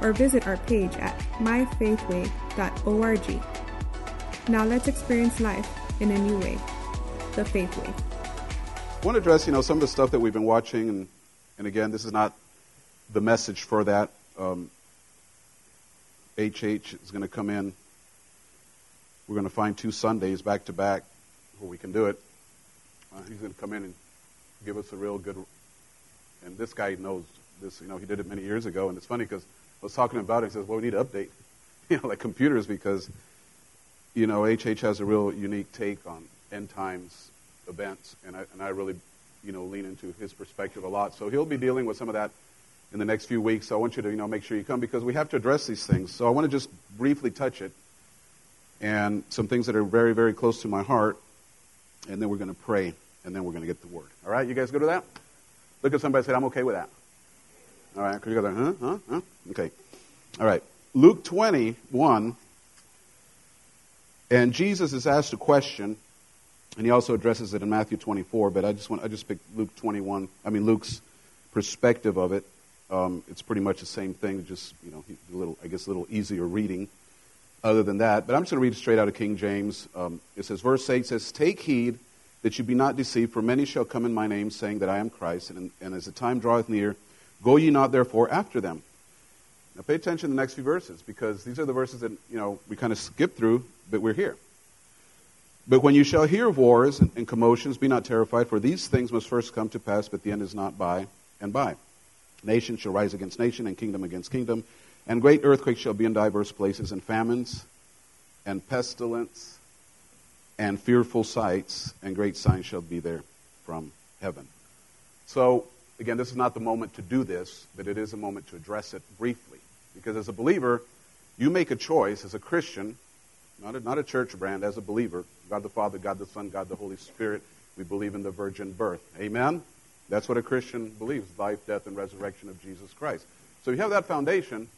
or visit our page at myfaithway.org. Now let's experience life in a new way, the Faith Way. I want to address, you know, some of the stuff that we've been watching, and, and again, this is not the message for that. Um, HH is going to come in. We're going to find two Sundays back to back where we can do it. Uh, he's going to come in and give us a real good. And this guy knows this. You know, he did it many years ago, and it's funny because was talking about it. He says, "Well, we need to update, you know, like computers because, you know, HH has a real unique take on end times events, and I and I really, you know, lean into his perspective a lot. So he'll be dealing with some of that in the next few weeks. So I want you to, you know, make sure you come because we have to address these things. So I want to just briefly touch it and some things that are very, very close to my heart, and then we're going to pray, and then we're going to get the word. All right, you guys go to that? Look at somebody and say, I'm okay with that. All right, go there, huh, huh, huh? Okay. All right. Luke 21, and Jesus is asked a question, and he also addresses it in Matthew 24, but I just want, I just picked Luke 21, I mean, Luke's perspective of it. Um, it's pretty much the same thing, just, you know, a little, I guess, a little easier reading other than that. But I'm just going to read straight out of King James. Um, it says, verse 8 says, Take heed that you be not deceived, for many shall come in my name, saying that I am Christ, and, and as the time draweth near, go ye not therefore after them. Now pay attention to the next few verses, because these are the verses that, you know, we kind of skip through, but we're here. But when you shall hear of wars and, commotions, be not terrified, for these things must first come to pass, but the end is not by and by. Nation shall rise against nation, and kingdom against kingdom. And great earthquakes shall be in diverse places, and famines, and pestilence, and fearful sights, and great signs shall be there from heaven. So, again, this is not the moment to do this, but it is a moment to address it briefly. Because as a believer, you make a choice as a Christian, not a, not a church brand, as a believer God the Father, God the Son, God the Holy Spirit. We believe in the virgin birth. Amen? That's what a Christian believes life, death, and resurrection of Jesus Christ. So you have that foundation,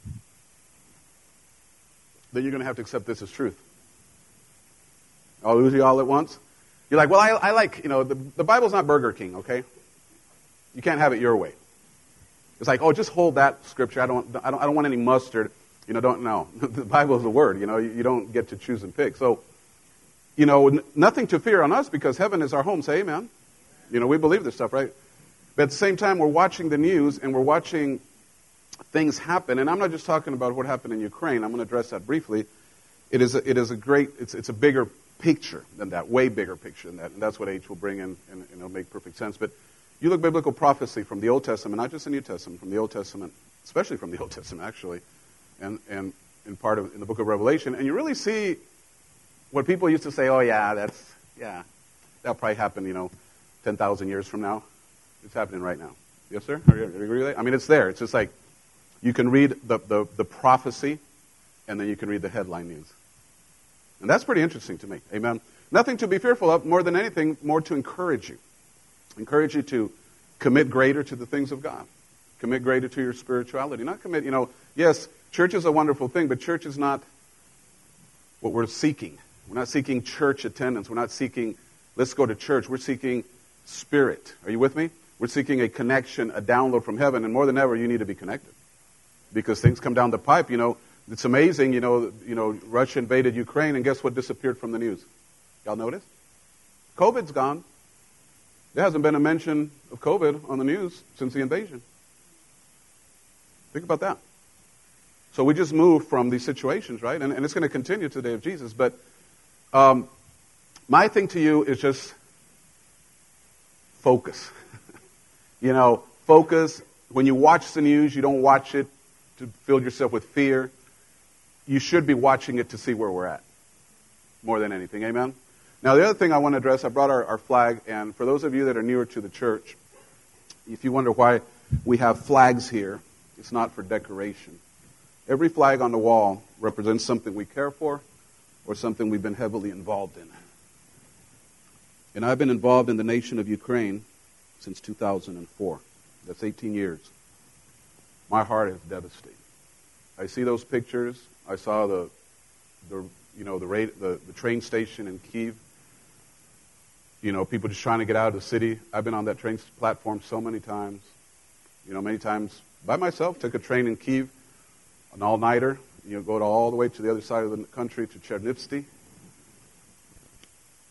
then you're going to have to accept this as truth. I'll lose you all at once. You're like, well, I, I like, you know, the, the Bible's not Burger King, okay? You can't have it your way. It's like, oh, just hold that scripture. I don't, I don't, I don't want any mustard. You know, don't know. the Bible is the word. You know, you, you don't get to choose and pick. So, you know, n- nothing to fear on us because heaven is our home. Say amen. You know, we believe this stuff, right? But at the same time, we're watching the news and we're watching things happen. And I'm not just talking about what happened in Ukraine. I'm going to address that briefly. It is a, it is a great, it's, it's a bigger picture than that, way bigger picture than that. And that's what H will bring in, and, and it'll make perfect sense. But you look biblical prophecy from the Old Testament, not just the New Testament, from the Old Testament, especially from the Old Testament, actually, and, and in part of in the book of Revelation, and you really see what people used to say, oh, yeah, that's, yeah, that'll probably happen, you know, 10,000 years from now. It's happening right now. Yes, sir? Are you, are you agree with that? I mean, it's there. It's just like you can read the, the, the prophecy, and then you can read the headline news. And that's pretty interesting to me. Amen. Nothing to be fearful of, more than anything, more to encourage you. Encourage you to commit greater to the things of God. Commit greater to your spirituality. Not commit, you know, yes, church is a wonderful thing, but church is not what we're seeking. We're not seeking church attendance. We're not seeking, let's go to church. We're seeking spirit. Are you with me? We're seeking a connection, a download from heaven, and more than ever, you need to be connected. Because things come down the pipe, you know. It's amazing, you know, you know, Russia invaded Ukraine, and guess what disappeared from the news? Y'all notice? COVID's gone. There hasn't been a mention of COVID on the news since the invasion. Think about that. So we just moved from these situations, right? And, and it's going to continue to the day of Jesus. But um, my thing to you is just focus. you know, focus. When you watch the news, you don't watch it to fill yourself with fear. You should be watching it to see where we're at more than anything. Amen? Now, the other thing I want to address, I brought our, our flag, and for those of you that are newer to the church, if you wonder why we have flags here, it's not for decoration. Every flag on the wall represents something we care for or something we've been heavily involved in. And I've been involved in the nation of Ukraine since 2004. That's 18 years. My heart is devastated. I see those pictures. I saw the, the you know, the, the, the train station in Kiev. You know, people just trying to get out of the city. I've been on that train platform so many times. You know, many times by myself. Took a train in Kiev, an all-nighter. You know, go to all the way to the other side of the country to Chernivtsi.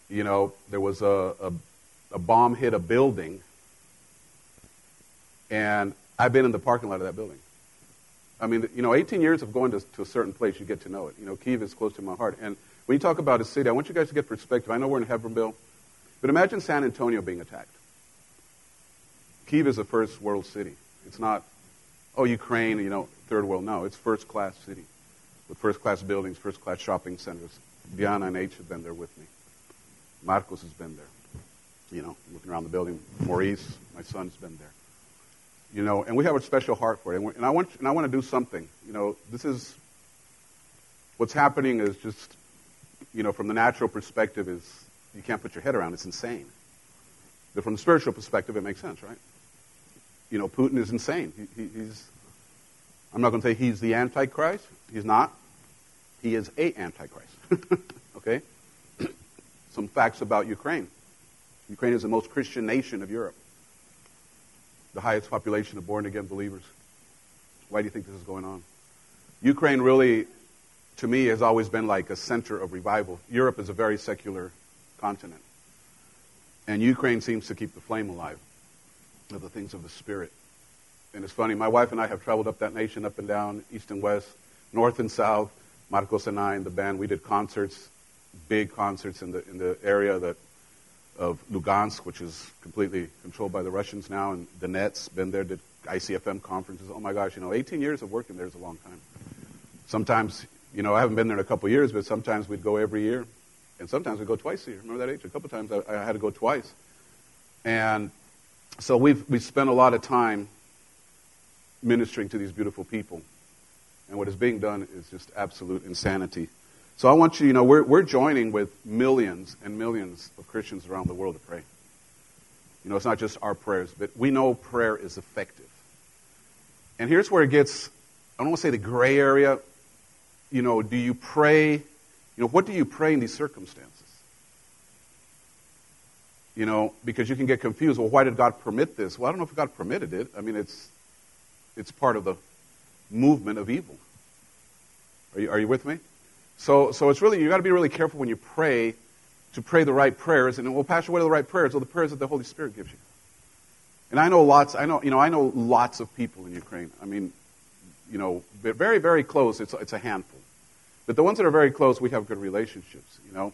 You know, there was a, a, a bomb hit a building, and I've been in the parking lot of that building. I mean, you know, 18 years of going to, to, a certain place, you get to know it. You know, Kiev is close to my heart. And when you talk about a city, I want you guys to get perspective. I know we're in Hebbronville, but imagine San Antonio being attacked. Kiev is a first world city. It's not, oh, Ukraine, you know, third world. No, it's first class city with first class buildings, first class shopping centers. Diana and H have been there with me. Marcos has been there, you know, looking around the building. Maurice, my son's been there. You know, and we have a special heart for it. And, and I want and I want to do something. You know, this is what's happening is just, you know, from the natural perspective is you can't put your head around. It's insane. But from the spiritual perspective, it makes sense, right? You know, Putin is insane. He, he, he's, I'm not going to say he's the Antichrist. He's not. He is a Antichrist. okay? Some facts about Ukraine. Ukraine is the most Christian nation of Europe the highest population of born again believers. Why do you think this is going on? Ukraine really, to me, has always been like a center of revival. Europe is a very secular continent. And Ukraine seems to keep the flame alive of the things of the Spirit. And it's funny, my wife and I have traveled up that nation, up and down, east and west, north and south. Marcos and I and the band, we did concerts, big concerts in the, in the area that of Lugansk, which is completely controlled by the Russians now, and Nets been there, did ICFM conferences. Oh my gosh, you know, 18 years of working there is a long time. Sometimes, you know, I haven't been there in a couple years, but sometimes we'd go every year, and sometimes we'd go twice a year. Remember that age? A couple times I, I had to go twice, and so we've we've spent a lot of time ministering to these beautiful people, and what is being done is just absolute insanity. So I want you, you know, we're, we're joining with millions and millions of Christians around the world to pray. You know, it's not just our prayers, but we know prayer is effective. And here's where it gets, I don't want to say the gray area. You know, do you pray, you know, what do you pray in these circumstances? You know, because you can get confused. Well, why did God permit this? Well, I don't know if God permitted it. I mean, it's, it's part of the movement of evil. Are you, are you with me? So, so it's really, you've got to be really careful when you pray to pray the right prayers. And, well, Pastor, what are the right prayers? Well, the prayers that the Holy Spirit gives you. And I know lots, I know, you know, I know lots of people in Ukraine. I mean, you know, very, very close, it's, it's a handful. But the ones that are very close, we have good relationships, you know.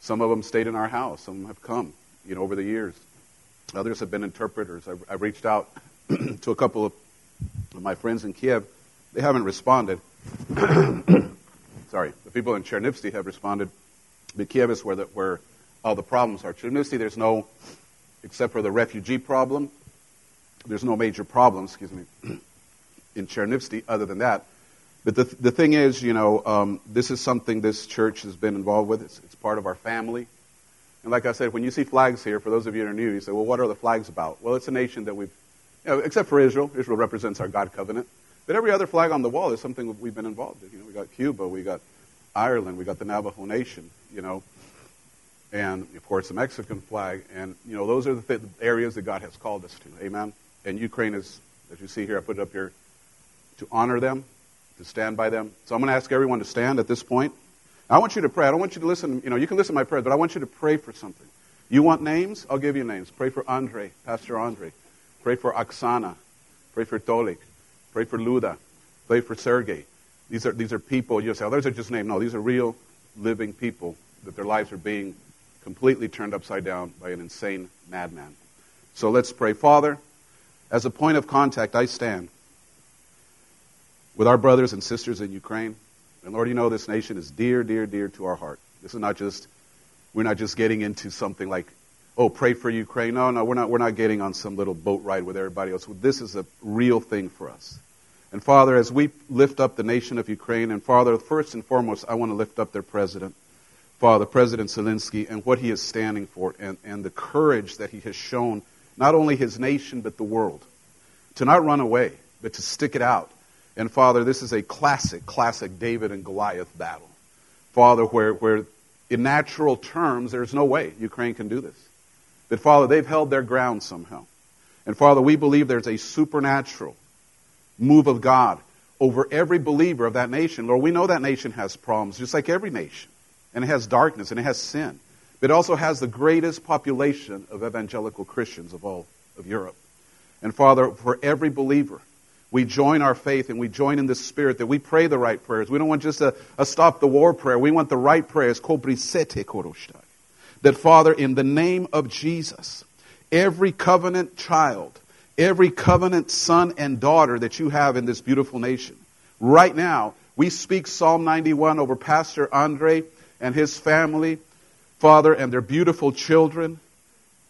Some of them stayed in our house. Some have come, you know, over the years. Others have been interpreters. I've, I've reached out to a couple of my friends in Kiev. They haven't responded. sorry, the people in Chernivtsi have responded. But Kiev is where, the, where all the problems are. Chernivtsi, there's no, except for the refugee problem, there's no major problems, excuse me, in Chernivtsi other than that. But the, the thing is, you know, um, this is something this church has been involved with. It's, it's part of our family. And like I said, when you see flags here, for those of you that are new, you say, well, what are the flags about? Well, it's a nation that we've, you know, except for Israel. Israel represents our God covenant. But every other flag on the wall is something we've been involved in. You know, we got Cuba, we got Ireland, we got the Navajo Nation, you know, and of course the Mexican flag. And you know, those are the th- areas that God has called us to. Amen. And Ukraine is, as you see here, I put it up here, to honor them, to stand by them. So I'm going to ask everyone to stand at this point. I want you to pray. I don't want you to listen. You know, you can listen to my prayers, but I want you to pray for something. You want names? I'll give you names. Pray for Andre, Pastor Andre. Pray for Oksana. Pray for Tolik. Pray for Luda. Pray for Sergey. These are, these are people, you say, oh, those are just names. No, these are real, living people that their lives are being completely turned upside down by an insane madman. So let's pray. Father, as a point of contact, I stand with our brothers and sisters in Ukraine. And Lord, you know this nation is dear, dear, dear to our heart. This is not just, we're not just getting into something like oh, pray for Ukraine. No, no, we're not, we're not getting on some little boat ride with everybody else. This is a real thing for us. And Father, as we lift up the nation of Ukraine, and Father, first and foremost, I want to lift up their president, Father, President Zelensky, and what he is standing for, and, and the courage that he has shown, not only his nation, but the world, to not run away, but to stick it out. And Father, this is a classic, classic David and Goliath battle. Father, where, where in natural terms, there's no way Ukraine can do this. But Father, they've held their ground somehow. And Father, we believe there's a supernatural move of God over every believer of that nation. Lord, we know that nation has problems, just like every nation. And it has darkness and it has sin. But it also has the greatest population of evangelical Christians of all of Europe. And Father, for every believer, we join our faith and we join in the spirit that we pray the right prayers. We don't want just a, a stop the war prayer. We want the right prayers. That Father, in the name of Jesus, every covenant child, every covenant son and daughter that you have in this beautiful nation, right now, we speak Psalm 91 over Pastor Andre and his family, Father, and their beautiful children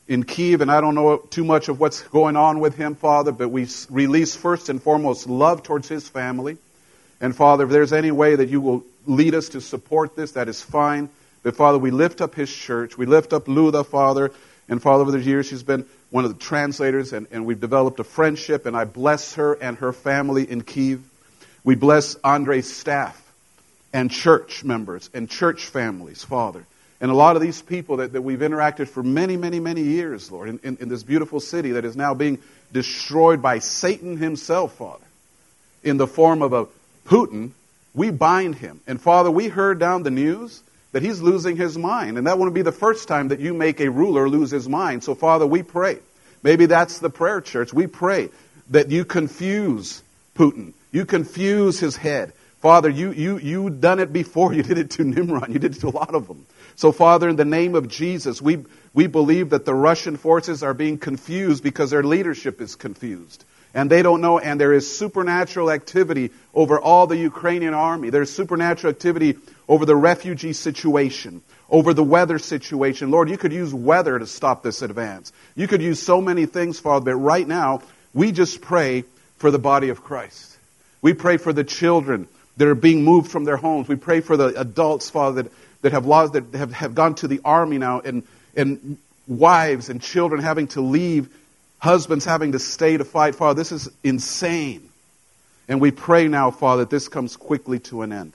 in Kiev, and I don't know too much of what's going on with him, Father, but we release first and foremost love towards his family. And Father, if there's any way that you will lead us to support this, that is fine. But Father, we lift up his church. We lift up Luda, Father. And Father, over the years, she's been one of the translators, and, and we've developed a friendship, and I bless her and her family in Kiev. We bless Andre's staff and church members and church families, Father. And a lot of these people that, that we've interacted for many, many, many years, Lord, in, in, in this beautiful city that is now being destroyed by Satan himself, Father, in the form of a Putin, we bind him. And Father, we heard down the news that he's losing his mind. And that wouldn't be the first time that you make a ruler lose his mind. So, Father, we pray. Maybe that's the prayer, church. We pray that you confuse Putin. You confuse his head. Father, you, you, you done it before. You did it to Nimrod. You did it to a lot of them. So, Father, in the name of Jesus, we, we believe that the Russian forces are being confused because their leadership is confused. And they don't know, and there is supernatural activity over all the Ukrainian army. There's supernatural activity over the refugee situation, over the weather situation. Lord, you could use weather to stop this advance. You could use so many things, Father, but right now, we just pray for the body of Christ. We pray for the children that are being moved from their homes. We pray for the adults, Father, that that have lost, that have, have gone to the army now, and, and wives and children having to leave, husbands having to stay to fight. Father, this is insane. And we pray now, Father, that this comes quickly to an end.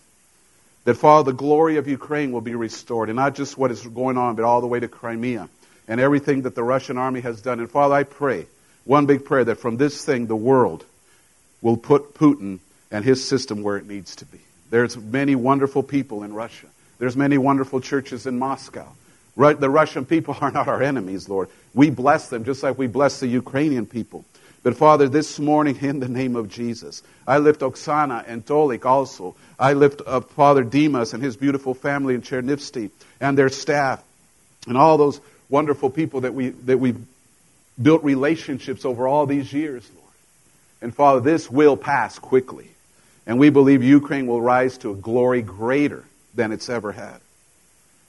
That, Father, the glory of Ukraine will be restored, and not just what is going on, but all the way to Crimea and everything that the Russian army has done. And, Father, I pray, one big prayer, that from this thing, the world will put Putin and his system where it needs to be. There's many wonderful people in Russia. There's many wonderful churches in Moscow. The Russian people are not our enemies, Lord. We bless them just like we bless the Ukrainian people. But Father, this morning, in the name of Jesus, I lift Oksana and Tolik also. I lift up Father Dimas and his beautiful family in Chernivtsi and their staff and all those wonderful people that we, that we built relationships over all these years, Lord. And Father, this will pass quickly. And we believe Ukraine will rise to a glory greater than it's ever had.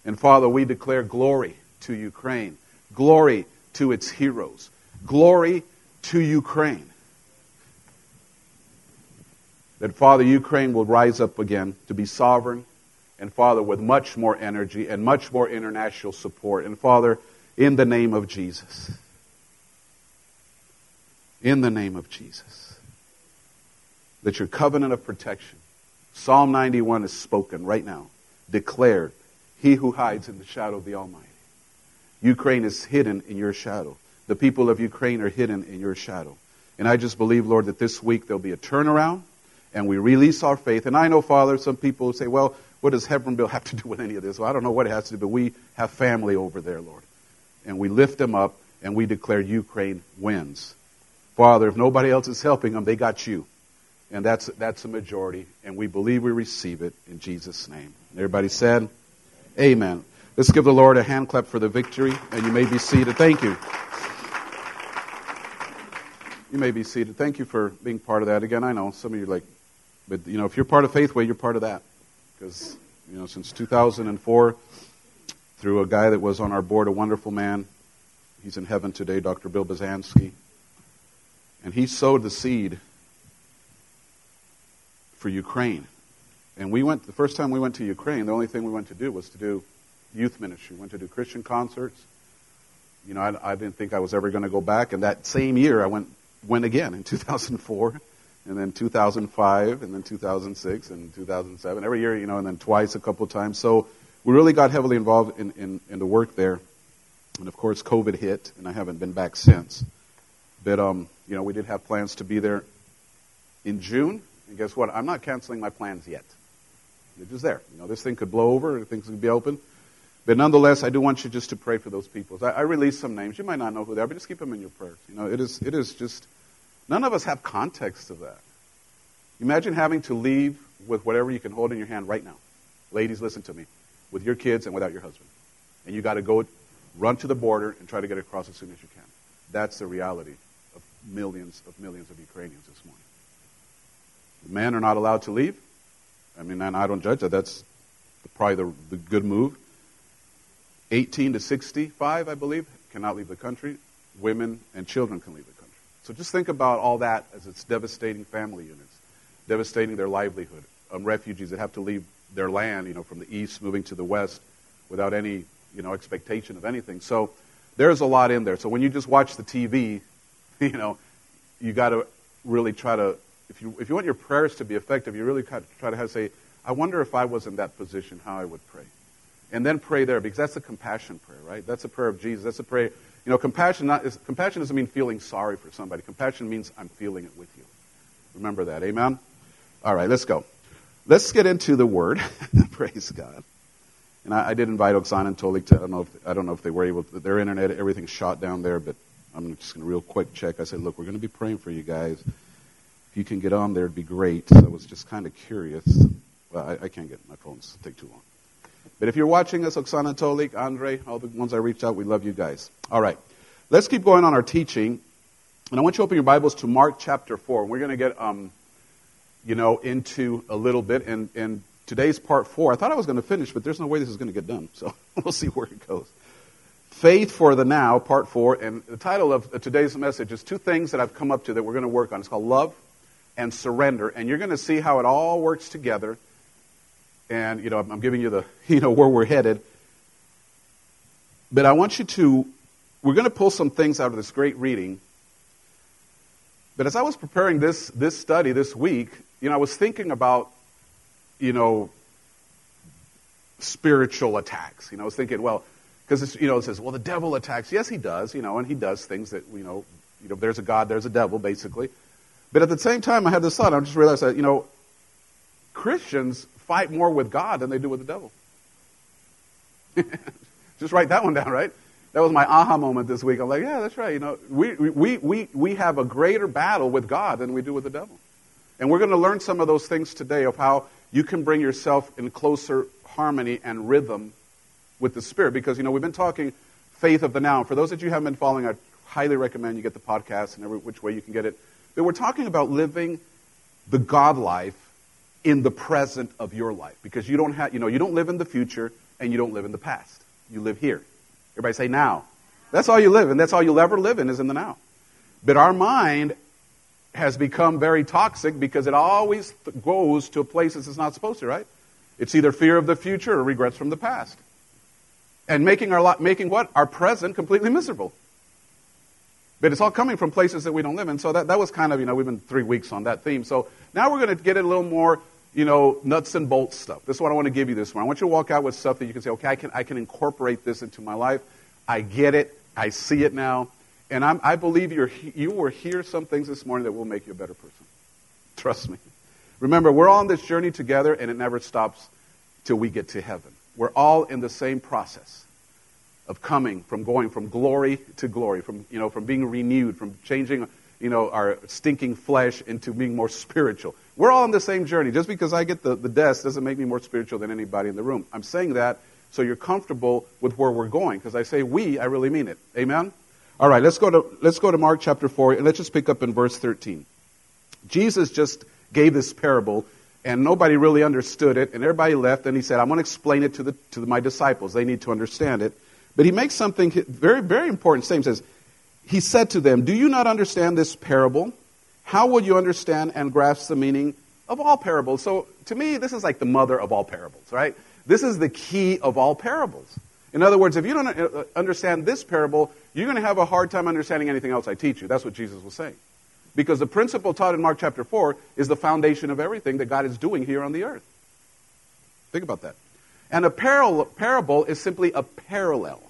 And Father, we declare glory to Ukraine, glory to its heroes, glory to Ukraine. That Father, Ukraine will rise up again to be sovereign, and Father, with much more energy and much more international support. And Father, in the name of Jesus, in the name of Jesus, that your covenant of protection, Psalm 91 is spoken right now declared, He who hides in the shadow of the Almighty. Ukraine is hidden in your shadow. The people of Ukraine are hidden in your shadow. And I just believe, Lord, that this week there'll be a turnaround and we release our faith. And I know, Father, some people say, well, what does Hebbronville have to do with any of this? Well, I don't know what it has to do, but we have family over there, Lord. And we lift them up and we declare Ukraine wins. Father, if nobody else is helping them, they got you. And that's, that's a majority. And we believe we receive it in Jesus' name. Everybody said, Amen. Let's give the Lord a hand clap for the victory. And you may be seated. Thank you. You may be seated. Thank you for being part of that. Again, I know some of you are like, but you know, if you're part of Faithway, you're part of that. Because, you know, since 2004, through a guy that was on our board, a wonderful man, he's in heaven today, Dr. Bill Bazansky. And he sowed the seed for Ukraine. And we went, the first time we went to Ukraine, the only thing we went to do was to do youth ministry. We went to do Christian concerts. You know, I, I didn't think I was ever going to go back. And that same year, I went, went again in 2004, and then 2005, and then 2006, and 2007. Every year, you know, and then twice a couple of times. So we really got heavily involved in, in, in the work there. And of course, COVID hit, and I haven't been back since. But, um, you know, we did have plans to be there in June. And guess what? I'm not canceling my plans yet. They're just there. You know, this thing could blow over, things could be open. But nonetheless, I do want you just to pray for those people. I, I release some names. You might not know who they are, but just keep them in your prayers. You know, it is, it is just, none of us have context of that. Imagine having to leave with whatever you can hold in your hand right now. Ladies, listen to me. With your kids and without your husband. And you got to go run to the border and try to get across as soon as you can. That's the reality of millions of millions of Ukrainians this morning. Men are not allowed to leave. I mean, and I don't judge that. That's probably the, the good move. 18 to 65, I believe, cannot leave the country. Women and children can leave the country. So just think about all that as it's devastating family units, devastating their livelihood. Um, refugees that have to leave their land, you know, from the east moving to the west without any, you know, expectation of anything. So there's a lot in there. So when you just watch the TV, you know, you got to really try to, if you, if you want your prayers to be effective, you really try to have, say, I wonder if I was in that position, how I would pray. And then pray there, because that's a compassion prayer, right? That's a prayer of Jesus. That's a prayer, you know, compassion, not, is, compassion doesn't mean feeling sorry for somebody. Compassion means I'm feeling it with you. Remember that. Amen? All right, let's go. Let's get into the Word. Praise God. And I, I, did invite Oksana and Tolik to, I don't know if, I don't know if they were able to, their internet, everything's shot down there, but I'm just going to real quick check. I said, look, we're going to be praying for you guys. If you can get on there, it'd be great. I was just kind of curious. Well, I, I can't get my phones take too long. But if you're watching us, Oksana Tolik, Andre, all the ones I reached out, we love you guys. All right. Let's keep going on our teaching. And I want you to open your Bibles to Mark chapter 4. We're going to get, um, you know, into a little bit. And, and today's part 4. I thought I was going to finish, but there's no way this is going to get done. So we'll see where it goes. Faith for the Now, part 4. And the title of today's message is two things that I've come up to that we're going to work on. It's called Love and Surrender. And you're going to see how it all works together. And, you know, I'm giving you the, you know, where we're headed. But I want you to, we're going to pull some things out of this great reading but as I was preparing this, this study this week, you know, I was thinking about, you know, spiritual attacks. You know, I was thinking, well, because you know, it says, well, the devil attacks. Yes, he does, you know, and he does things that, you know, you know, there's a God, there's a devil, basically. But at the same time, I had this thought. I just realized that, you know, Christians fight more with God than they do with the devil. just write that one down, right? that was my aha moment this week. I'm like, yeah, that's right. You know, we, we, we, we have a greater battle with God than we do with the devil. And we're going to learn some of those things today of how you can bring yourself in closer harmony and rhythm with the Spirit. Because, you know, we've been talking faith of the now. For those of you haven't been following, I highly recommend you get the podcast and every which way you can get it. But we're talking about living the God life in the present of your life. Because you don't have, you know, you don't live in the future and you don't live in the past. You live here. Everybody say now. That's all you live in. That's all you'll ever live in is in the now. But our mind has become very toxic because it always goes to places it's not supposed to, right? It's either fear of the future or regrets from the past. And making our lot, making what? Our present completely miserable. But it's all coming from places that we don't live in. So that, that was kind of, you know, we've been three weeks on that theme. So now we're going to get a little more you know, nuts and bolts stuff. This is what I want to give you this morning. I want you to walk out with stuff that you can say, okay, I can, I can incorporate this into my life. I get it. I see it now. And I'm, I believe you're, you will hear some things this morning that will make you a better person. Trust me. Remember, we're all on this journey together, and it never stops till we get to heaven. We're all in the same process of coming from going from glory to glory, from, you know, from being renewed, from changing you know, our stinking flesh into being more spiritual. We're all on the same journey. Just because I get the, the desk doesn't make me more spiritual than anybody in the room. I'm saying that so you're comfortable with where we're going. Because I say we, I really mean it. Amen? All right, let's go to let's go to Mark chapter 4 and let's just pick up in verse 13. Jesus just gave this parable and nobody really understood it and everybody left and he said, "I'm going to explain it to the to my disciples. They need to understand it." But he makes something very very important statement. Says, he said to them, Do you not understand this parable? How will you understand and grasp the meaning of all parables. So to me, this is like the mother of all parables, right? This is the key of all parables. In other words, if you don't uh, understand this parable, you're going to have a hard time understanding anything else I teach you. That's what Jesus was saying. Because the principle taught in Mark chapter 4 is the foundation of everything that God is doing here on the earth. Think about that. And a parable is simply a parallel.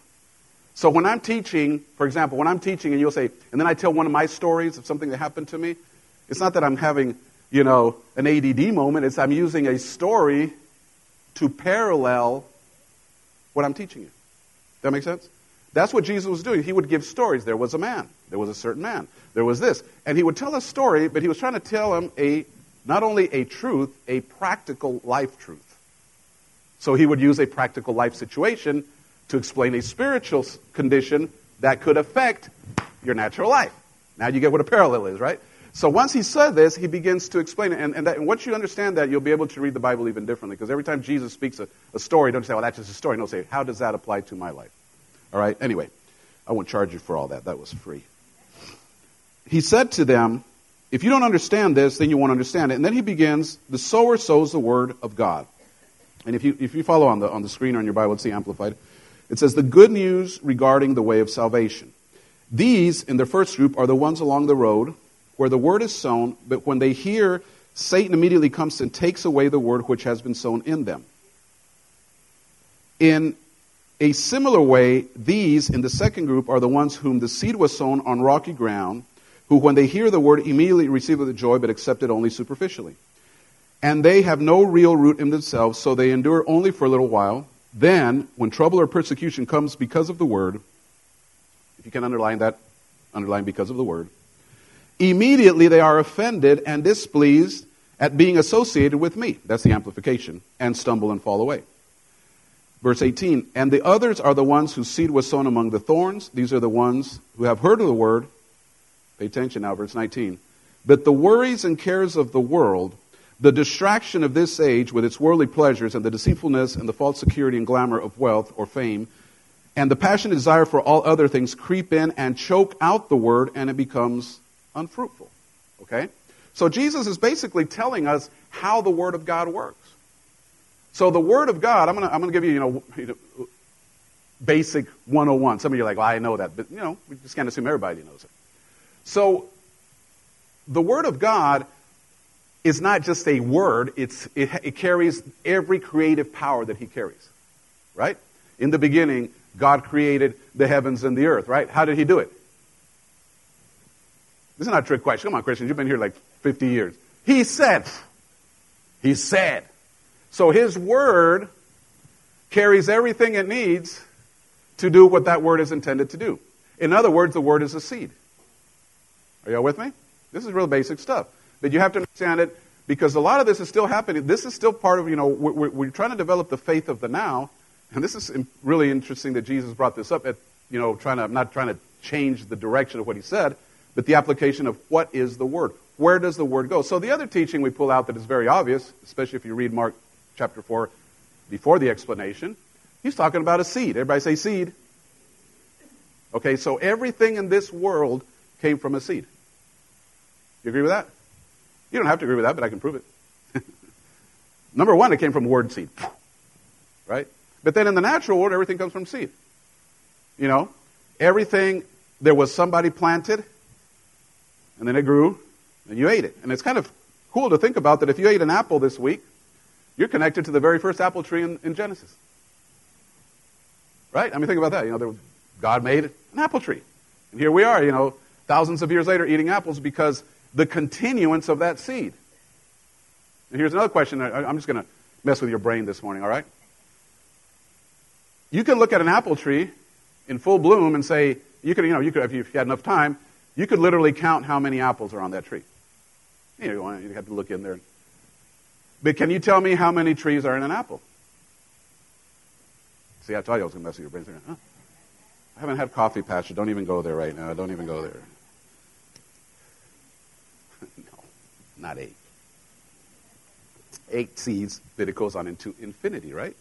So when I'm teaching, for example, when I'm teaching and you'll say, and then I tell one of my stories of something that happened to me, it's not that I'm having, you know, an ADD moment, it's I'm using a story to parallel what I'm teaching you. That make sense? That's what Jesus was doing. He would give stories. There was a man. There was a certain man. There was this. And he would tell a story, but he was trying to tell him a not only a truth, a practical life truth. So he would use a practical life situation to explain a spiritual condition that could affect your natural life. Now you get what a parallel is, right? So once he said this, he begins to explain it. And, and, that, and once you understand that, you'll be able to read the Bible even differently. Because every time Jesus speaks a, a story, don't say, well, that's just a story. No, say, how does that apply to my life? All right? Anyway, I won't charge you for all that. That was free. He said to them, if you don't understand this, then you won't understand it. And then he begins, the sower sows the word of God. And if you, if you follow on the, on the screen or on your Bible, it's the Amplified. It says, the good news regarding the way of salvation. These, in the first group, are the ones along the road where the word is sown, but when they hear, Satan immediately comes and takes away the word which has been sown in them. In a similar way, these in the second group are the ones whom the seed was sown on rocky ground, who when they hear the word immediately receive it with joy, but accept it only superficially. And they have no real root in themselves, so they endure only for a little while. Then, when trouble or persecution comes because of the word, if you can underline that, underline because of the word, Immediately they are offended and displeased at being associated with me. That's the amplification. And stumble and fall away. Verse 18 And the others are the ones whose seed was sown among the thorns. These are the ones who have heard of the word. Pay attention now, verse 19. But the worries and cares of the world, the distraction of this age with its worldly pleasures, and the deceitfulness and the false security and glamour of wealth or fame, and the passionate desire for all other things creep in and choke out the word, and it becomes unfruitful. Okay? So Jesus is basically telling us how the Word of God works. So the Word of God, I'm going to give you, you know, you know, basic 101. Some of you are like, well, I know that, but, you know, we just can't assume everybody knows it. So the Word of God is not just a word, it's, it, it carries every creative power that He carries. Right? In the beginning, God created the heavens and the earth, right? How did He do it? This is not a trick question. Come on, Christians, you've been here like 50 years. He said. He said. So his word carries everything it needs to do what that word is intended to do. In other words, the word is a seed. Are y'all with me? This is real basic stuff. But you have to understand it because a lot of this is still happening. This is still part of, you know, we're, we're trying to develop the faith of the now. And this is really interesting that Jesus brought this up at, you know, trying to, I'm not trying to change the direction of what he said, but the application of what is the word. Where does the word go? So the other teaching we pull out that is very obvious, especially if you read Mark chapter 4 before the explanation, he's talking about a seed. Everybody say seed. Okay, so everything in this world came from a seed. You agree with that? You don't have to agree with that, but I can prove it. Number one, it came from word seed. Right? But then in the natural world, everything comes from seed. You know, everything, there was somebody planted, and then it grew, and you ate it. And it's kind of cool to think about that if you ate an apple this week, you're connected to the very first apple tree in, in Genesis. Right? I mean, think about that. You know, there God made an apple tree. And here we are, you know, thousands of years later eating apples because the continuance of that seed. And here's another question. I'm just going to mess with your brain this morning, all right? You can look at an apple tree in full bloom and say, you could, you know, you could, if you had enough time, you could literally count how many apples are on that tree. You, know, you have to look in there. But can you tell me how many trees are in an apple? See, I told you I was going to mess with your brains. Huh? I haven't had coffee, Pastor. Don't even go there right now. Don't even go there. no, not eight. Eight seeds, but it goes on into infinity, right?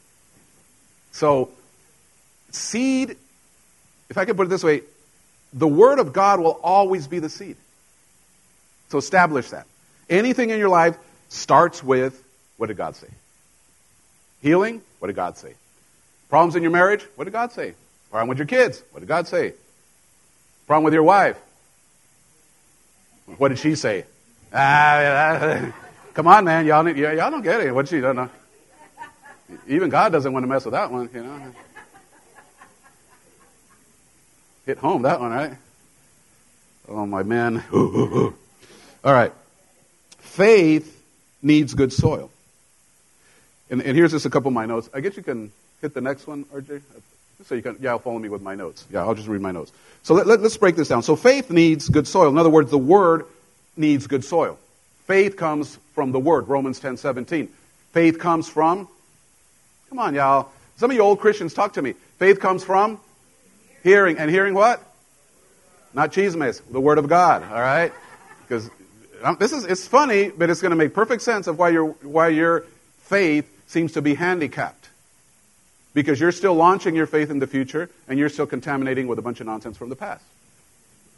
So, seed, if I could put it this way, the Word of God will always be the seed. So establish that. Anything in your life, starts with what did God say? Healing, what did God say? Problems in your marriage, what did God say? Problem with your kids, what did God say? Problem with your wife, what did she say? Ah, come on, man, y'all, need, y'all don't get it. What she don't know. Even God doesn't want to mess with that one, you know. Hit home that one, right? Oh my man. All right. Faith needs good soil. And, and here's just a couple of my notes. I guess you can hit the next one, RJ. So you can, yeah, follow me with my notes. Yeah, I'll just read my notes. So let, let, let's break this down. So faith needs good soil. In other words, the word needs good soil. Faith comes from the word, Romans 10 17. Faith comes from, come on, y'all. Some of you old Christians, talk to me. Faith comes from hearing. And hearing what? Not chismes, the word of God, all right? Because um, this is, it's funny, but it's going to make perfect sense of why, your why your faith seems to be handicapped. Because you're still launching your faith in the future, and you're still contaminating with a bunch of nonsense from the past.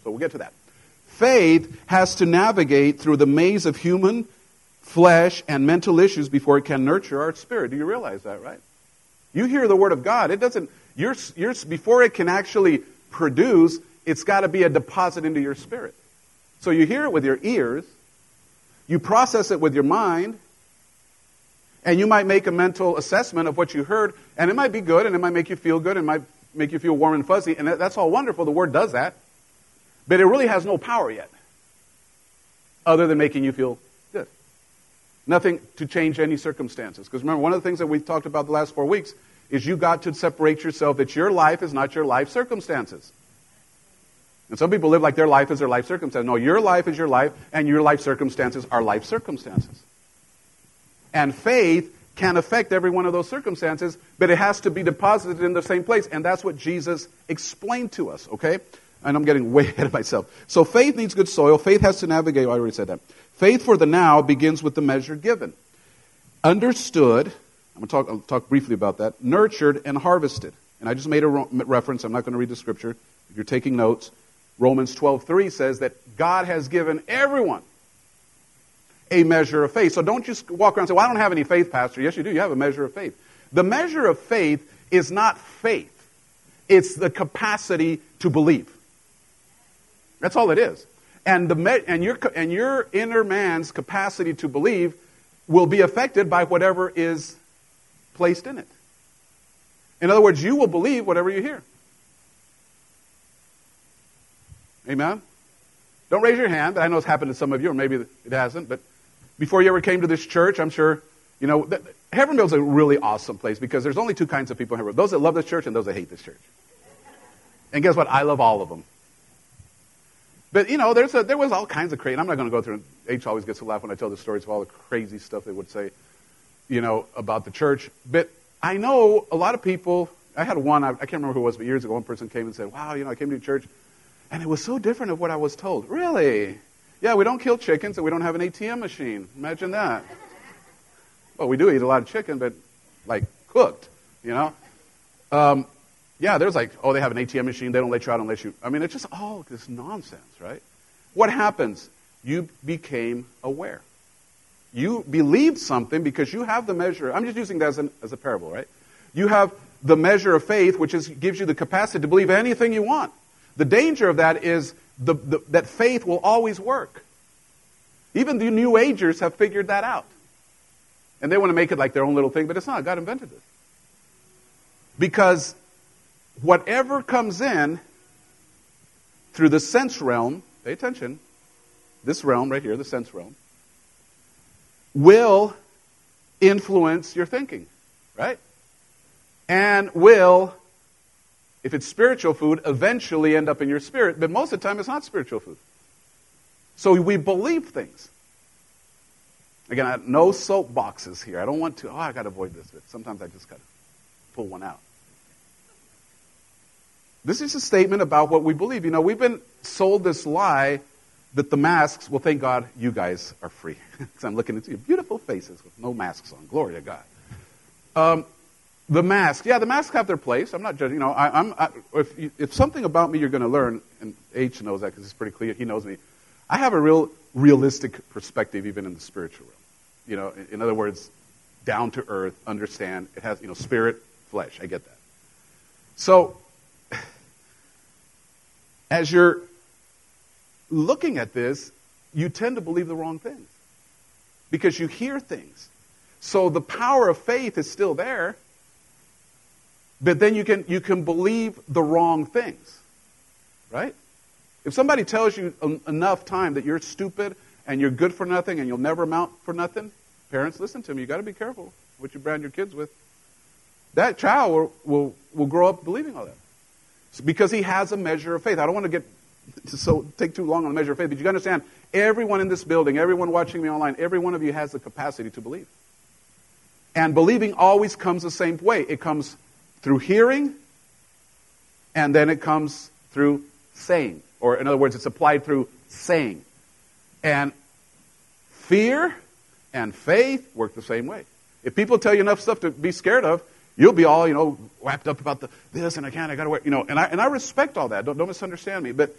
So we'll get to that. Faith has to navigate through the maze of human, flesh, and mental issues before it can nurture our spirit. Do you realize that, right? You hear the word of God, it doesn't, you're, you're, before it can actually produce, it's got to be a deposit into your spirit. So you hear it with your ears, you process it with your mind, and you might make a mental assessment of what you heard, and it might be good, and it might make you feel good, and it might make you feel warm and fuzzy, and that's all wonderful. The Word does that. But it really has no power yet, other than making you feel good. Nothing to change any circumstances. Because remember, one of the things that we've talked about the last four weeks is you got to separate yourself that your life is not your life circumstances. And some people live like their life is their life circumstances. No, your life is your life, and your life circumstances are life circumstances. And faith can affect every one of those circumstances, but it has to be deposited in the same place. And that's what Jesus explained to us, okay? And I'm getting way ahead of myself. So faith needs good soil. Faith has to navigate. I already said that. Faith for the now begins with the measure given. Understood, I'm going to talk, talk briefly about that, nurtured and harvested. And I just made a reference. I'm not going to read the scripture. If you're taking notes, Romans 12:3 says that God has given everyone a measure of faith. So don't just walk around and say, "Well, I don't have any faith, pastor." Yes, you do. You have a measure of faith. The measure of faith is not faith. It's the capacity to believe. That's all it is. And, the, and, your, and your inner man's capacity to believe will be affected by whatever is placed in it. In other words, you will believe whatever you hear. Amen? Don't raise your hand, I know it's happened to some of you, or maybe it hasn't. But before you ever came to this church, I'm sure, you know, that, Hebbronville's a really awesome place because there's only two kinds of people in Hebbronville those that love this church and those that hate this church. And guess what? I love all of them. But, you know, a, there was all kinds of crazy. I'm not going to go through H always gets to laugh when I tell the stories of all the crazy stuff they would say, you know, about the church. But I know a lot of people. I had one, I, I can't remember who it was, but years ago, one person came and said, Wow, you know, I came to church, and it was so different of what I was told. Really? Yeah, we don't kill chickens, and we don't have an ATM machine. Imagine that. Well, we do eat a lot of chicken, but like cooked, you know? Um, yeah, there's like, oh, they have an ATM machine. They don't let you out unless you. I mean, it's just all this nonsense, right? What happens? You became aware. You believed something because you have the measure. I'm just using that as, an, as a parable, right? You have the measure of faith, which is, gives you the capacity to believe anything you want. The danger of that is the, the, that faith will always work. Even the New Agers have figured that out. And they want to make it like their own little thing, but it's not. God invented this. Because whatever comes in through the sense realm, pay attention, this realm right here, the sense realm, will influence your thinking, right? And will, if it's spiritual food, eventually end up in your spirit, but most of the time it's not spiritual food. So we believe things. Again, no soapboxes here. I don't want to, oh, I got to avoid this, but sometimes I just got to pull one out. This is a statement about what we believe. You know, we've been sold this lie that the masks, well, thank God you guys are free. Because I'm looking at your beautiful faces with no masks on. Glory to God. Um, the mask, yeah, the masks have their place. I'm not judging. You know, I, am if, you, if something about me you're going to learn, and H knows that because it's pretty clear. He knows me. I have a real realistic perspective, even in the spiritual realm. You know, in other words, down to earth, understand. It has, you know, spirit, flesh. I get that. So, as you're looking at this, you tend to believe the wrong things because you hear things. So the power of faith is still there, but then you can, you can believe the wrong things, right? If somebody tells you en- enough time that you're stupid and you're good for nothing and you'll never amount for nothing, parents, listen to me. You've got to be careful what you brand your kids with. That child will, will, will grow up believing all that. Because he has a measure of faith. I don't want to get so take too long on the measure of faith, but you understand everyone in this building, everyone watching me online, every one of you has the capacity to believe. And believing always comes the same way. It comes through hearing, and then it comes through saying. Or, in other words, it's applied through saying. And fear and faith work the same way. If people tell you enough stuff to be scared of, you'll be all, you know, wrapped up about the this and I can't, I gotta wear, you know, and I, and I respect all that. Don't, don't misunderstand me. But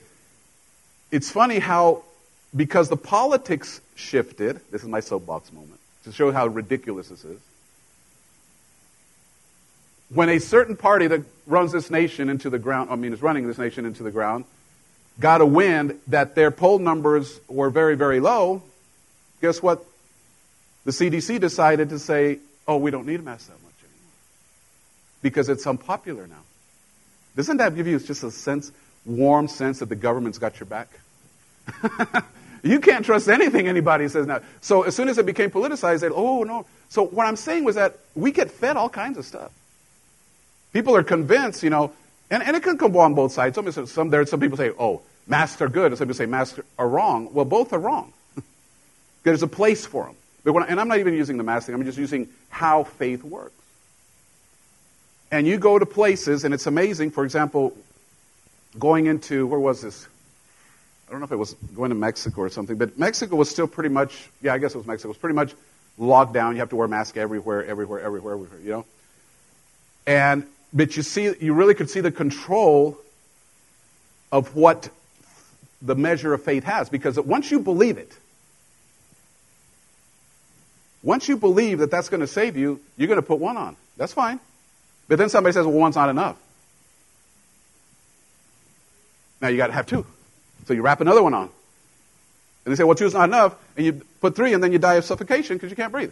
it's funny how, because the politics shifted, this is my soapbox moment, to show how ridiculous this is. When a certain party that runs this nation into the ground, I mean, is running this nation into the ground, got a wind that their poll numbers were very, very low, guess what? The CDC decided to say, oh, we don't need a mask that because it's unpopular now. Doesn't that give you just a sense, warm sense that the government's got your back? you can't trust anything anybody says now. So as soon as it became politicized, they oh, no. So what I'm saying was that we get fed all kinds of stuff. People are convinced, you know, and, and it can come on both sides. Some, some, there, some people say, oh, masks are good, and some people say masks are wrong. Well, both are wrong. There's a place for them. And I'm not even using the mask thing, I'm just using how faith works. And you go to places, and it's amazing. For example, going into, where was this? I don't know if it was going to Mexico or something, but Mexico was still pretty much, yeah, I guess it was Mexico. It was pretty much locked down. You have to wear a mask everywhere, everywhere, everywhere, everywhere, you know? And but you see, you really could see the control of what the measure of faith has. Because once you believe it, once you believe that that's going to save you, you're going to put one on. That's fine. But then somebody says, well, one's not enough. Now you got to have two. So you wrap another one on. And they say, well, two's not enough. And you put three, and then you die of suffocation because you can't breathe.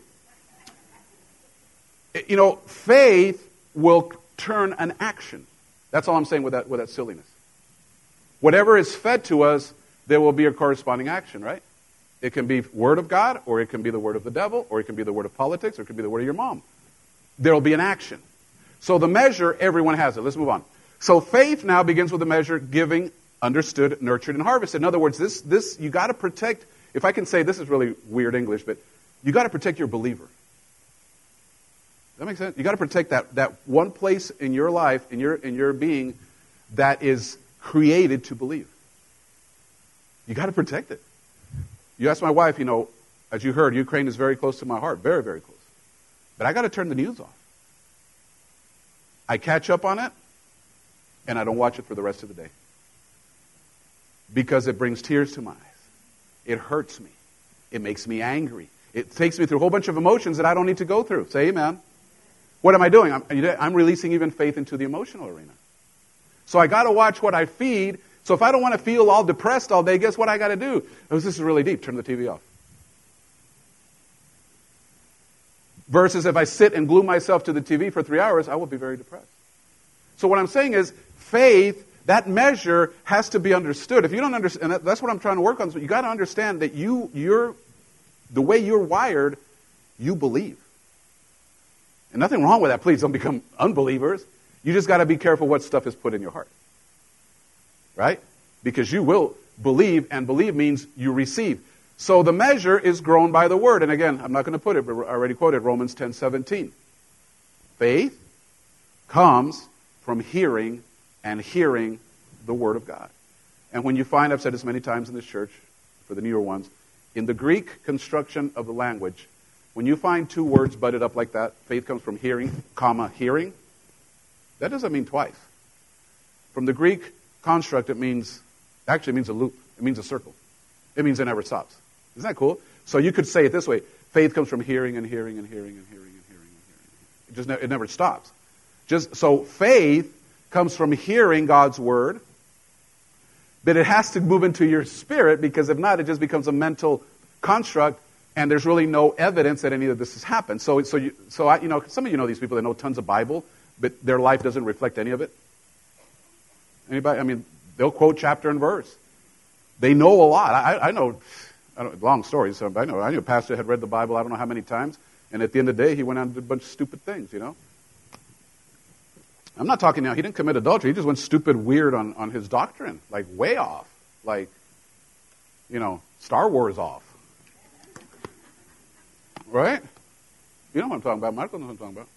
Eh, you know, faith will turn an action. That's all I'm saying with that, with that silliness. Whatever is fed to us, there will be a corresponding action, right? It can be word of God, or it can be the word of the devil, or it can be the word of politics, or it can be the word of your mom. There will be an action. So the measure, everyone has it. Let's move on. So faith now begins with the measure giving, understood, nurtured, and harvested. In other words, this, this you got to protect. If I can say this is really weird English, but you got to protect your believer that makes sense? You got to protect that, that one place in your life, in your, in your being, that is created to believe. You got to protect it. You ask my wife, you know, as you heard, Ukraine is very close to my heart, very, very close. But I got to turn the news off. I catch up on it, and I don't watch it for the rest of the day. Because it brings tears to my eyes. It hurts me. It makes me angry. It takes me through a whole bunch of emotions that I don't need to go through. Say amen. What am I doing? I'm, I'm releasing even faith into the emotional arena. So I got to watch what I feed. So if I don't want to feel all depressed all day, guess what I got to do? Oh, this is really deep. Turn the TV off. Versus if I sit and glue myself to the TV for three hours, I will be very depressed. So what I'm saying is, faith, that measure has to be understood. If you don't understand, and that's what I'm trying to work on. So you got to understand that you, you're, the way you're wired, you believe. And nothing wrong with that. Please don't become unbelievers. You just got to be careful what stuff is put in your heart. Right? Because you will believe, and believe means you receive. So the measure is grown by the word. And again, I'm not going to put it, but I already quoted Romans 10 17. Faith comes from hearing and hearing the word of God. And when you find, I've said this many times in this church, for the newer ones, in the Greek construction of the language, when you find two words butted up like that, faith comes from hearing, comma, hearing, that doesn't mean twice. From the Greek construct, it means, actually means a loop. It means a circle. It means it never stops. Isn't that cool? So you could say it this way. Faith comes from hearing and hearing and hearing and hearing and hearing and hearing. It just ne- it never stops. Just so faith comes from hearing God's word, but it has to move into your spirit because if not, it just becomes a mental construct, and there's really no evidence that any of this has happened. So, so, you, so I, you know, some of you know these people that know tons of Bible, but their life doesn't reflect any of it. Anybody? I mean, they'll quote chapter and verse. They know a lot. I, I know, long story. So I know. I knew a pastor had read the Bible. I don't know how many times, and at the end of the day, he went out and did a bunch of stupid things. You know. I'm not talking now. He didn't commit adultery. He just went stupid, weird on on his doctrine, like way off, like, you know, Star Wars off. Right? You know what I'm talking about. Michael knows what I'm talking about.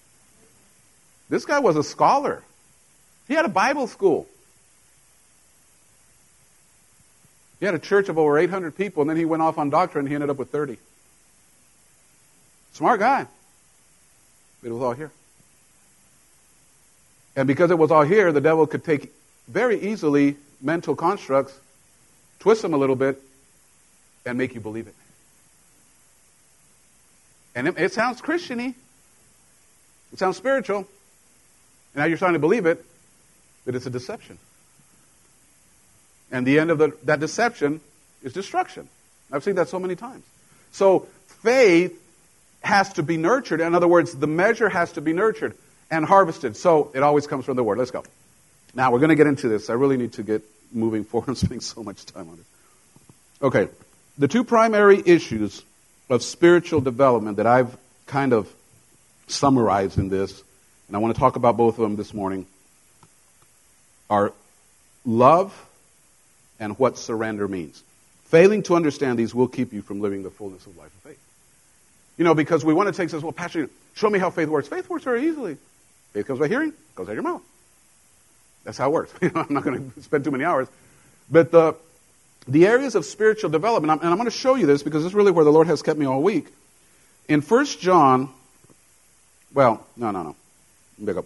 This guy was a scholar. He had a Bible school. He had a church of over 800 people, and then he went off on doctrine, and he ended up with 30. Smart guy. But it was all here. And because it was all here, the devil could take very easily mental constructs, twist them a little bit, and make you believe it. And it, it sounds Christiany. It sounds spiritual. And now you're starting to believe it, but it's a deception. And the end of the, that deception is destruction. I've seen that so many times. So faith has to be nurtured. In other words, the measure has to be nurtured and harvested. So it always comes from the Word. Let's go. Now we're going to get into this. I really need to get moving forward. I'm spending so much time on it. Okay. The two primary issues of spiritual development that I've kind of summarized in this, and I want to talk about both of them this morning, are love and what surrender means. Failing to understand these will keep you from living the fullness of life of faith. You know, because we want to take this, well, Pastor, show me how faith works. Faith works very easily. Faith comes by hearing, goes out your mouth. That's how it works. I'm not going to spend too many hours. But the, the areas of spiritual development, and I'm going to show you this because this is really where the Lord has kept me all week. In 1 John, well, no, no, no. Back up.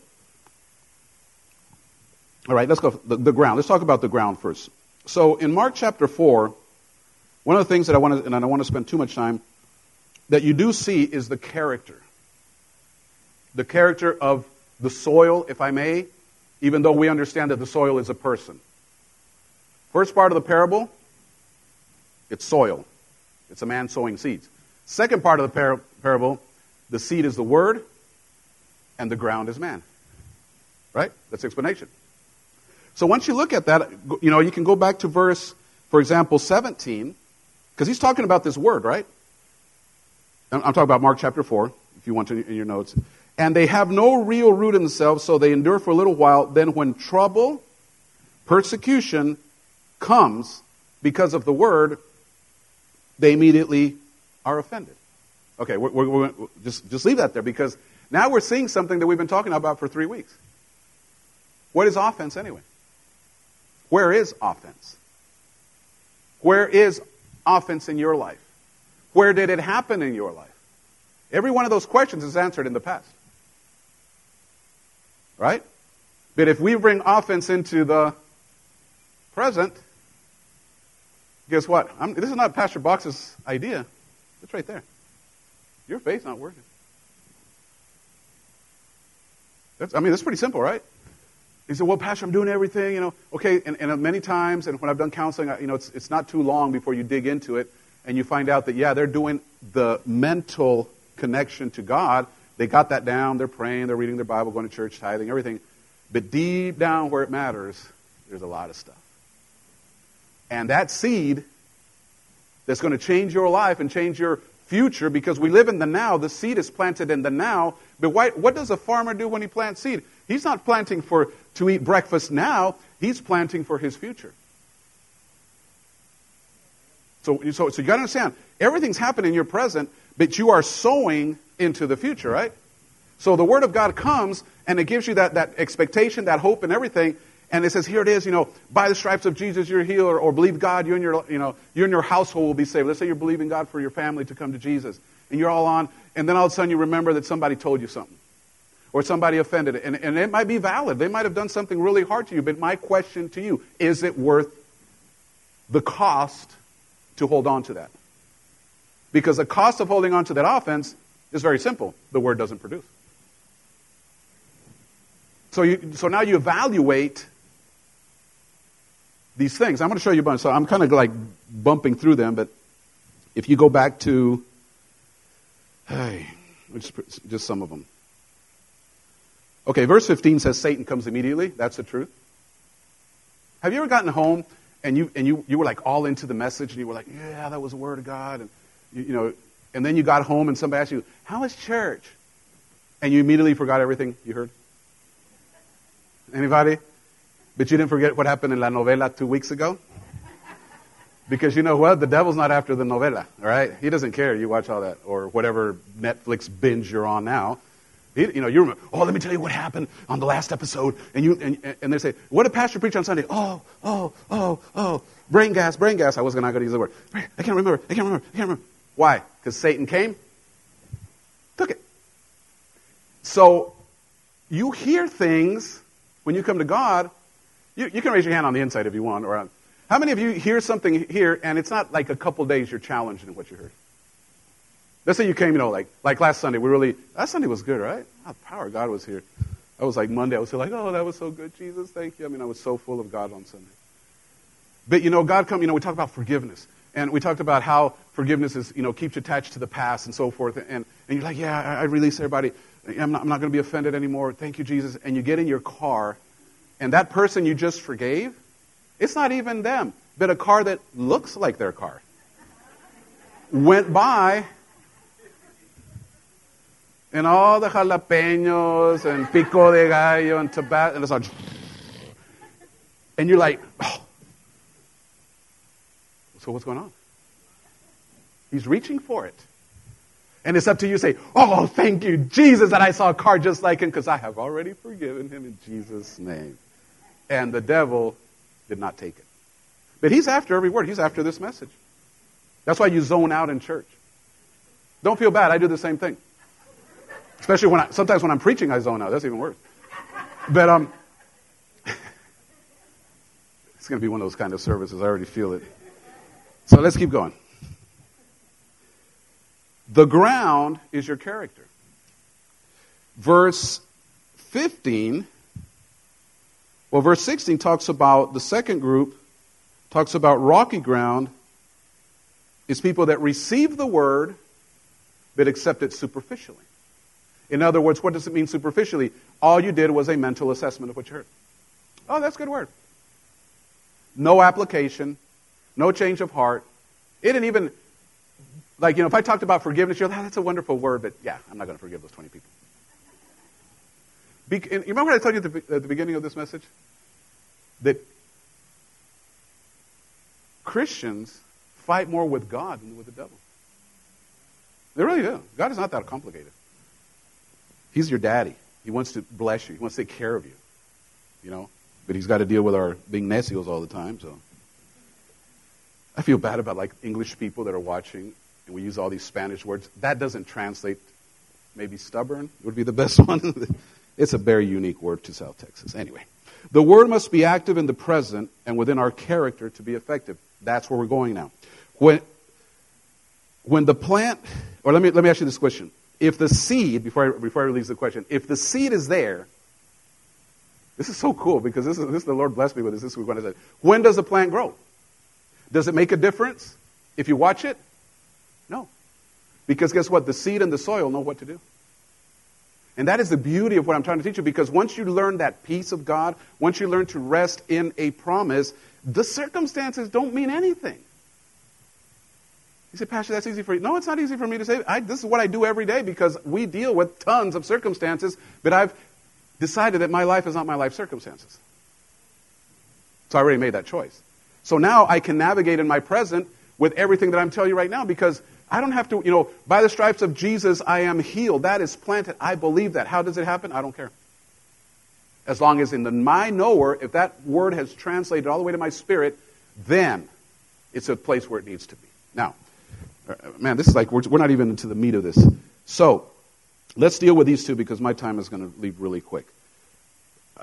All right, let's go the, the ground. Let's talk about the ground first. So in Mark chapter 4, one of the things that I want to, and I don't want to spend too much time, that you do see is the character. The character of the soil, if I may, even though we understand that the soil is a person. First part of the parable, it's soil. It's a man sowing seeds. Second part of the par- parable, the seed is the word, and the ground is man. Right? That's explanation. So once you look at that, you know, you can go back to verse, for example, 17, because he's talking about this word, right? I'm talking about Mark chapter 4, if you want to in your notes. And they have no real root in themselves, so they endure for a little while. Then when trouble, persecution comes because of the word, they immediately are offended. Okay, we're, we're, we're, just, just leave that there because now we're seeing something that we've been talking about for three weeks. What is offense anyway? Where is offense? Where is offense in your life? Where did it happen in your life? Every one of those questions is answered in the past. Right? But if we bring offense into the present, guess what? I'm, this is not Pastor Box's idea. It's right there. Your faith's not working. That's, I mean, that's pretty simple, right? He said, well, Pastor, I'm doing everything, you know. Okay, and, and many times, and when I've done counseling, you know, it's, it's not too long before you dig into it and you find out that, yeah, they're doing the mental connection to God. They got that down. They're praying. They're reading their Bible, going to church, tithing, everything. But deep down where it matters, there's a lot of stuff. And that seed that's going to change your life and change your future because we live in the now. The seed is planted in the now. But why, what does a farmer do when he plants seed? He's not planting for to eat breakfast now, he's planting for his future. So, so, so you got to understand, everything's happening in your present, but you are sowing into the future, right? So the Word of God comes and it gives you that, that expectation, that hope, and everything. And it says, here it is, you know, by the stripes of Jesus you're healed, or, or believe God, you and your, you know, you and your household will be saved. Let's say you're believing God for your family to come to Jesus, and you're all on, and then all of a sudden you remember that somebody told you something or somebody offended it. And, and it might be valid. They might have done something really hard to you. But my question to you is it worth the cost to hold on to that? Because the cost of holding on to that offense is very simple the word doesn't produce. So, you, so now you evaluate these things. I'm going to show you a bunch. So I'm kind of like bumping through them, but if you go back to, hey, just, just some of them. Okay, verse 15 says Satan comes immediately. That's the truth. Have you ever gotten home and you and you, you were like all into the message and you were like, yeah, that was the word of God, and you, you know, and then you got home and somebody asked you, how was church? And you immediately forgot everything you heard. Anybody? But you didn't forget what happened in La Novela two weeks ago? Because you know what? The devil's not after the novela, all right? He doesn't care. You watch all that or whatever Netflix binge you're on now. You know, you remember, oh, let me tell you what happened on the last episode. And, you, and, and they say, what did Pastor preach on Sunday? Oh, oh, oh, oh, brain gas, brain gas. I was not going to use the word. I can't remember. I can't remember. I can't remember. Why? Because Satan came, took it. So you hear things when you come to God. You, you can raise your hand on the inside if you want. Or on, how many of you hear something here and it's not like a couple days you're challenged in what you heard? Let's say you came, you know, like like last Sunday. We really last Sunday was good, right? Oh, the power of God was here. I was like Monday. I was like, oh, that was so good, Jesus, thank you. I mean, I was so full of God on Sunday. But you know, God come. You know, we talk about forgiveness, and we talked about how forgiveness is, you know, keeps attached to the past and so forth. And and you're like, yeah, I, I release everybody. I'm not, I'm not going to be offended anymore. Thank you, Jesus. And you get in your car, and that person you just forgave, it's not even them, but a car that looks like their car went by and all the jalapenos and pico de gallo and tobacco, and it's and you're like, oh. so what's going on? He's reaching for it. And it's up to you to say, oh, thank you, Jesus, that I saw a car just like him because I have already forgiven him in Jesus' name. And the devil did not take it. But he's after every word. He's after this message. That's why you zone out in church. Don't feel bad. I do the same thing. Especially when I, sometimes when I'm preaching, I zone out. That's even worse. But um, it's going to be one of those kind of services. I already feel it. So let's keep going. The ground is your character. Verse 15, well, verse 16 talks about the second group, talks about rocky ground. is people that receive the word but accept it superficially. In other words, what does it mean superficially? All you did was a mental assessment of what you heard. Oh, that's a good word. No application, no change of heart. It didn't even, like, you know, if I talked about forgiveness, you're like, oh, that's a wonderful word, but yeah, I'm not going to forgive those 20 people. Be, you remember what I told you at the, at the beginning of this message? That Christians fight more with God than with the devil. They really do. God is not that complicated. He's your daddy. He wants to bless you. He wants to take care of you. You know? But he's got to deal with our being necios all the time, so. I feel bad about like English people that are watching and we use all these Spanish words. That doesn't translate. Maybe stubborn would be the best one. it's a very unique word to South Texas. Anyway, the word must be active in the present and within our character to be effective. That's where we're going now. When, when the plant, or let me, let me ask you this question if the seed, before I, before I release the question, if the seed is there, this is so cool because this is, this the Lord blessed me with this this week when I said, when does the plant grow? Does it make a difference if you watch it? No. Because guess what? The seed and the soil know what to do. And that is the beauty of what I'm trying to teach you because once you learn that peace of God, once you learn to rest in a promise, the circumstances don't mean anything. You say, Pastor, that's easy for you. No, it's not easy for me to say. I, this is what I do every day because we deal with tons of circumstances, but I've decided that my life is not my life circumstances. So I already made that choice. So now I can navigate in my present with everything that I'm telling you right now because I don't have to, you know, by the stripes of Jesus, I am healed. That is planted. I believe that. How does it happen? I don't care. As long as in the my knower, if that word has translated all the way to my spirit, then it's a place where it needs to be. Now, man, this is like, we're, we're not even into the meat of this. So, let's deal with these two because my time is going to leave really quick.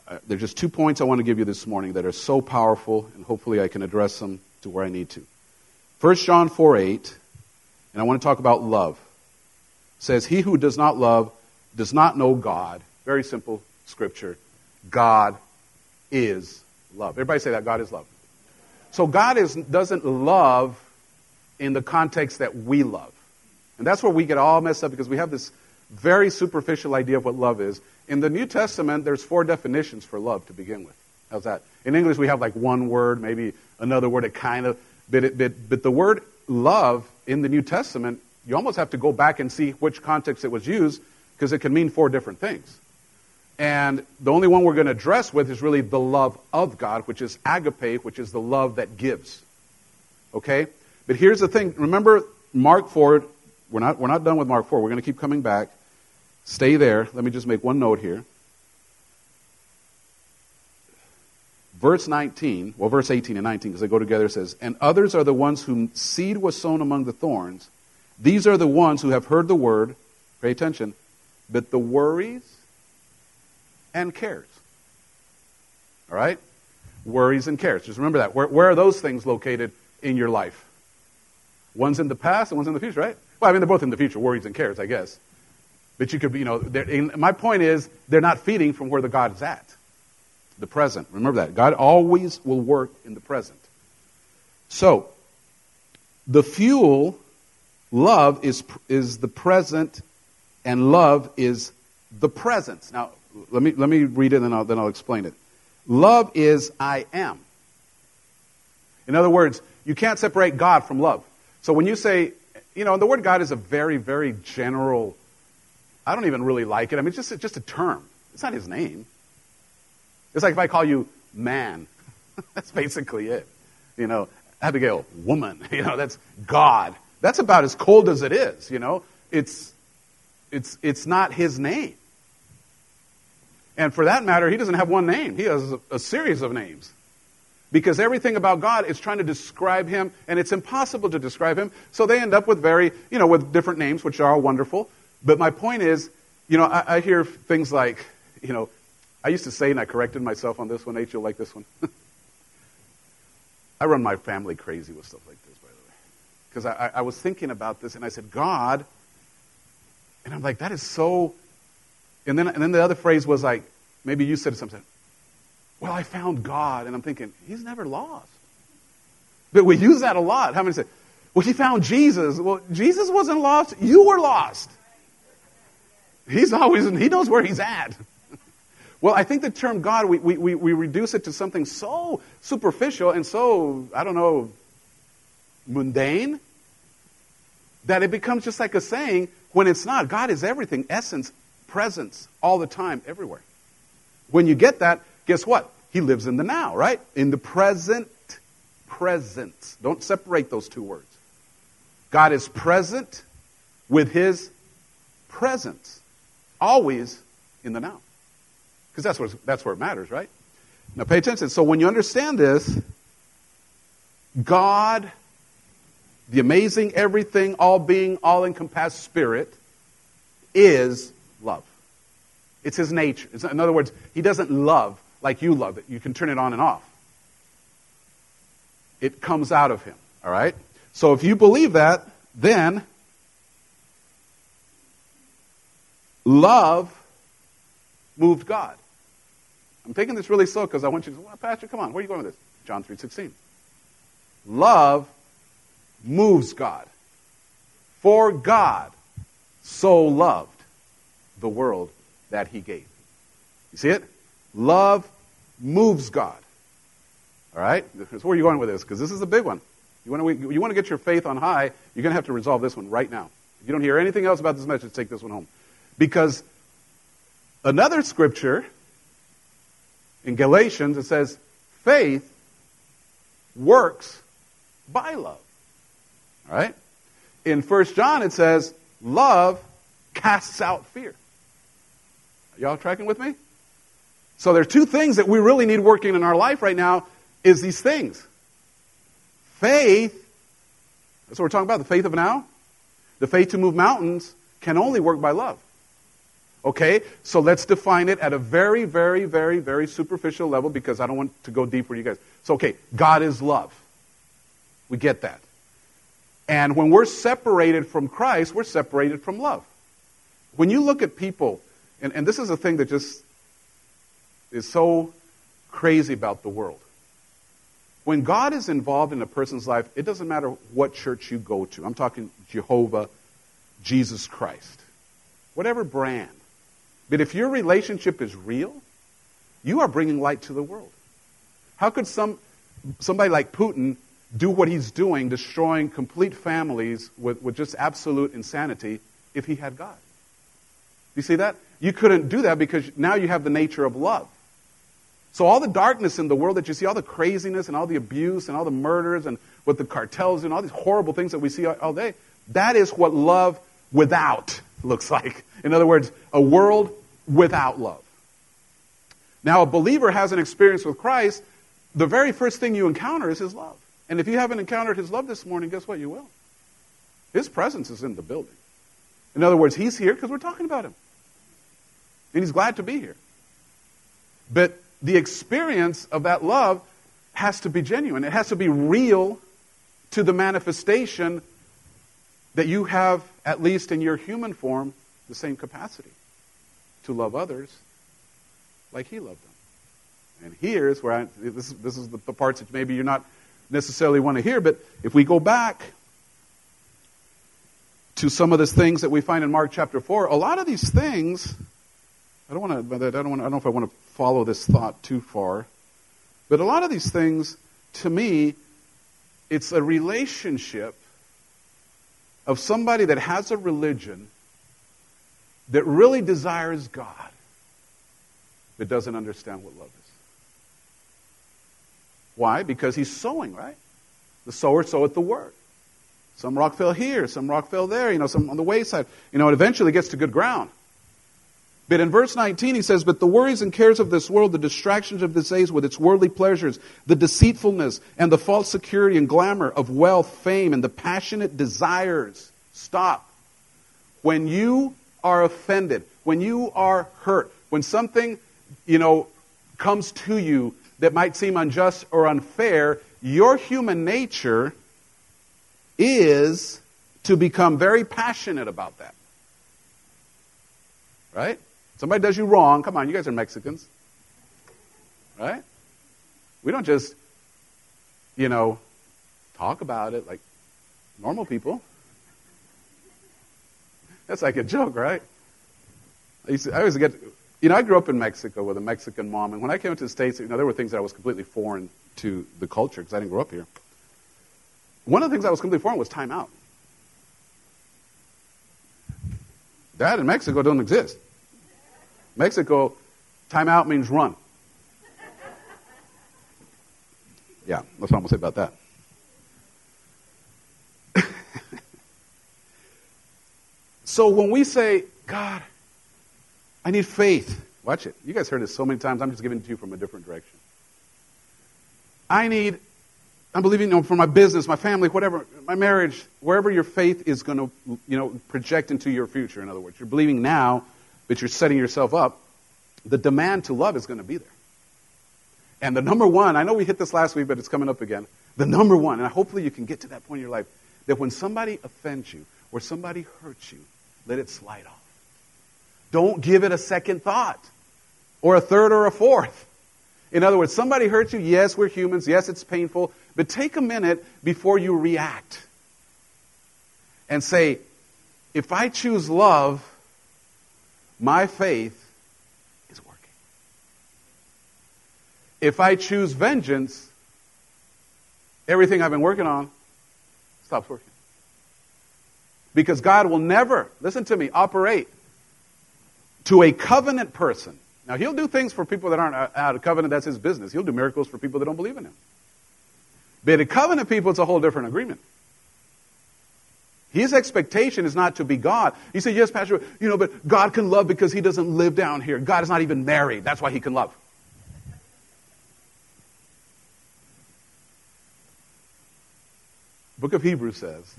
Uh, there's just two points I want to give you this morning that are so powerful, and hopefully I can address them to where I need to. 1 John 4 8, and And I want to talk about love. Says, He who does not love does not know God. Very simple scripture. God is love. Everybody say that God is love. So God is, doesn't love in the context that we love. And that's where we get all messed up because we have this very superficial idea of what love is. In the New Testament, there's four definitions for love to begin with. How's that? In English, we have like one word, maybe another word that kind of, it, but, but the word love in the New Testament, you almost have to go back and see which context it was used because it can mean four different things. And the only one we're going to address with is really the love of God, which is agape, which is the love that gives. Okay? But here's the thing. Remember Mark 4. We're not, we're not done with Mark 4. We're going to keep coming back. Stay there. Let me just make one note here. Verse 19, well, verse 18 and 19, because they go together, says, And others are the ones whom seed was sown among the thorns. These are the ones who have heard the word, pay attention, but the worries and cares. All right? Worries and cares. Just remember that. Where, where are those things located in your life? One's in the past and one's in the future, right? Well, I mean, they're both in the future, worries and cares, I guess. But you could be, you know, my point is, they're not feeding from where the God is at the present. Remember that. God always will work in the present. So, the fuel, love, is, is the present, and love is the presence. Now, let me, let me read it and I'll, then I'll explain it. Love is I am. In other words, you can't separate God from love. So when you say, you know, the word God is a very, very general, I don't even really like it. I mean, it's just, it's just a term. It's not his name. It's like if I call you man. that's basically it. You know, Abigail, woman. You know, that's God. That's about as cold as it is, you know. It's it's it's not his name. And for that matter, he doesn't have one name. He has a, a series of names. Because everything about God is trying to describe him, and it's impossible to describe him. So they end up with very, you know, with different names, which are all wonderful. But my point is, you know, I, I hear things like, you know, I used to say, and I corrected myself on this one, H, you'll like this one. I run my family crazy with stuff like this, by the way. Because I, I, was thinking about this, and I said, God, and I'm like, that is so. And then, and then the other phrase was like, maybe you said something. Well, I found God, and I'm thinking, He's never lost. But we use that a lot. How many say, well, he found Jesus. Well, Jesus wasn't lost. You were lost. He's always, he knows where he's at. Well, I think the term God, we, we, we reduce it to something so superficial and so, I don't know, mundane, that it becomes just like a saying when it's not. God is everything, essence, presence, all the time, everywhere. When you get that, guess what? He lives in the now, right? In the present presence. Don't separate those two words. God is present with his presence, always in the now. Because that's, what, that's where it matters, right? Now pay attention. So when you understand this, God, the amazing, everything, all being, all encompassed spirit, is love. It's his nature. In other words, he doesn't love like you love it. You can turn it on and off. It comes out of him, all right? So if you believe that, then love moved God. I'm taking this really slow because I want you to, well, Pastor, come on, where are you going with this? John 3.16. Love moves God. For God so loved the world that he gave. You see it? Love moves God. All right? That's where are you going with this? Because this is a big one. You want, to, you want to get your faith on high, you're going to have to resolve this one right now. If you don't hear anything else about this message, take this one home. Because another scripture in Galatians, it says, faith works by love. All right? In 1 John, it says, love casts out fear. Y'all tracking with me? So there are two things that we really need working in our life right now is these things. Faith, that's what we're talking about, the faith of now. The faith to move mountains can only work by love. Okay? So let's define it at a very, very, very, very superficial level because I don't want to go deeper, you guys. So, okay, God is love. We get that. And when we're separated from Christ, we're separated from love. When you look at people, and, and this is a thing that just is so crazy about the world. When God is involved in a person's life, it doesn't matter what church you go to. I'm talking Jehovah, Jesus Christ, whatever brand. But if your relationship is real, you are bringing light to the world. How could some, somebody like Putin do what he's doing, destroying complete families with, with just absolute insanity, if he had God? You see that? You couldn't do that because now you have the nature of love. So all the darkness in the world that you see, all the craziness and all the abuse and all the murders and what the cartels and all these horrible things that we see all day, that is what love without looks like. In other words, a world without love. Now, a believer has an experience with Christ. The very first thing you encounter is his love. And if you haven't encountered his love this morning, guess what? You will. His presence is in the building. In other words, he's here because we're talking about him. And he's glad to be here. But the experience of that love has to be genuine. It has to be real to the manifestation that you have, at least in your human form, the same capacity to love others like he loved them. And here's where I, this, this is the, the parts that maybe you're not necessarily want to hear, but if we go back to some of the things that we find in Mark chapter 4, a lot of these things, I don't want to, I don't, want, I don't know if I want to follow this thought too far, but a lot of these things, to me, it's a relationship of somebody that has a religion that really desires God, but doesn't understand what love is. Why? Because he's sowing, right? The sower soweth the word. Some rock fell here, some rock fell there, you know, some on the wayside. You know, it eventually gets to good ground. But in verse 19, he says, But the worries and cares of this world, the distractions of this age with its worldly pleasures, the deceitfulness and the false security and glamour of wealth, fame, and the passionate desires. Stop. When you are offended, when you are hurt, when something, you know, comes to you that might seem unjust or unfair, your human nature is to become very passionate about that. Right? Somebody does you wrong. Come on, you guys are Mexicans. Right? We don't just, you know, talk about it like normal people. That's like a joke, right? I, used to, I always get, you know, I grew up in Mexico with a Mexican mom, and when I came to the States, you know, there were things that I was completely foreign to the culture because I didn't grow up here. One of the things I was completely foreign was time out. That in Mexico don't exist. Mexico, time out means run. Yeah, that's what I'm going to say about that. so when we say, God, I need faith, watch it. You guys heard this so many times. I'm just giving it to you from a different direction. I need, I'm believing you know, for my business, my family, whatever, my marriage, wherever your faith is going to, you know, project into your future. In other words, you're believing now, but you're setting yourself up. The demand to love is going to be there. And the number one, I know we hit this last week, but it's coming up again. The number one, and hopefully you can get to that point in your life, that when somebody offends you or somebody hurts you, let it slide off. Don't give it a second thought or a third or a fourth. In other words, somebody hurts you. Yes, we're humans. Yes, it's painful. But take a minute before you react and say, if I choose love, my faith is working. If I choose vengeance, everything I've been working on stops working. Because God will never, listen to me, operate to a covenant person. Now, he'll do things for people that aren't out of covenant. That's his business. He'll do miracles for people that don't believe in him. But a covenant people, it's a whole different agreement. His expectation is not to be God. He said, yes, Pastor, you know, but God can love because he doesn't live down here. God is not even married. That's why he can love. book of Hebrews says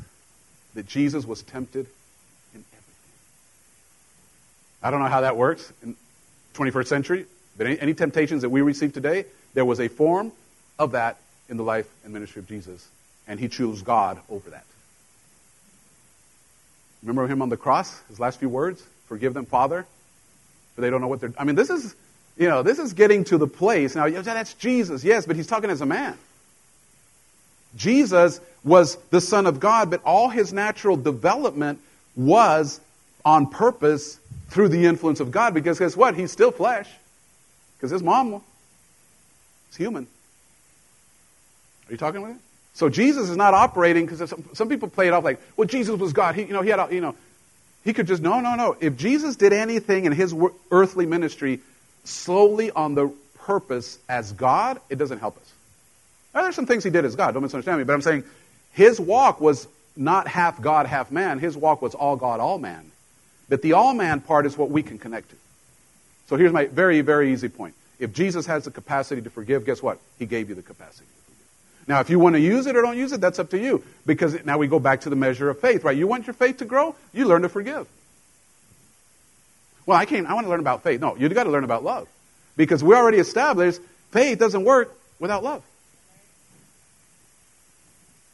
that Jesus was tempted in everything. I don't know how that works in 21st century, but any, any temptations that we receive today, there was a form of that in the life and ministry of Jesus, and he chose God over that. Remember him on the cross? His last few words? Forgive them, Father, for they don't know what they're. I mean, this is, you know, this is getting to the place. Now, that's Jesus, yes, but he's talking as a man. Jesus was the Son of God, but all his natural development was on purpose through the influence of God because guess what? He's still flesh. Because his mom is human. Are you talking with me? So Jesus is not operating because some, some, people play it off like, well, Jesus was God. He, you know, he had, you know, he could just no, no, no. If Jesus did anything in his earthly ministry solely on the purpose as God, it doesn't help us. Now, there's some things he did as God. Don't misunderstand me, but I'm saying his walk was not half God, half man. His walk was all God, all man. But the all man part is what we can connect to. So here's my very, very easy point. If Jesus has the capacity to forgive, guess what? He gave you the capacity. Now, if you want to use it or don't use it, that's up to you. Because now we go back to the measure of faith, right? You want your faith to grow? You learn to forgive. Well, I can't, I want to learn about faith. No, you've got to learn about love. Because we already established faith doesn't work without love.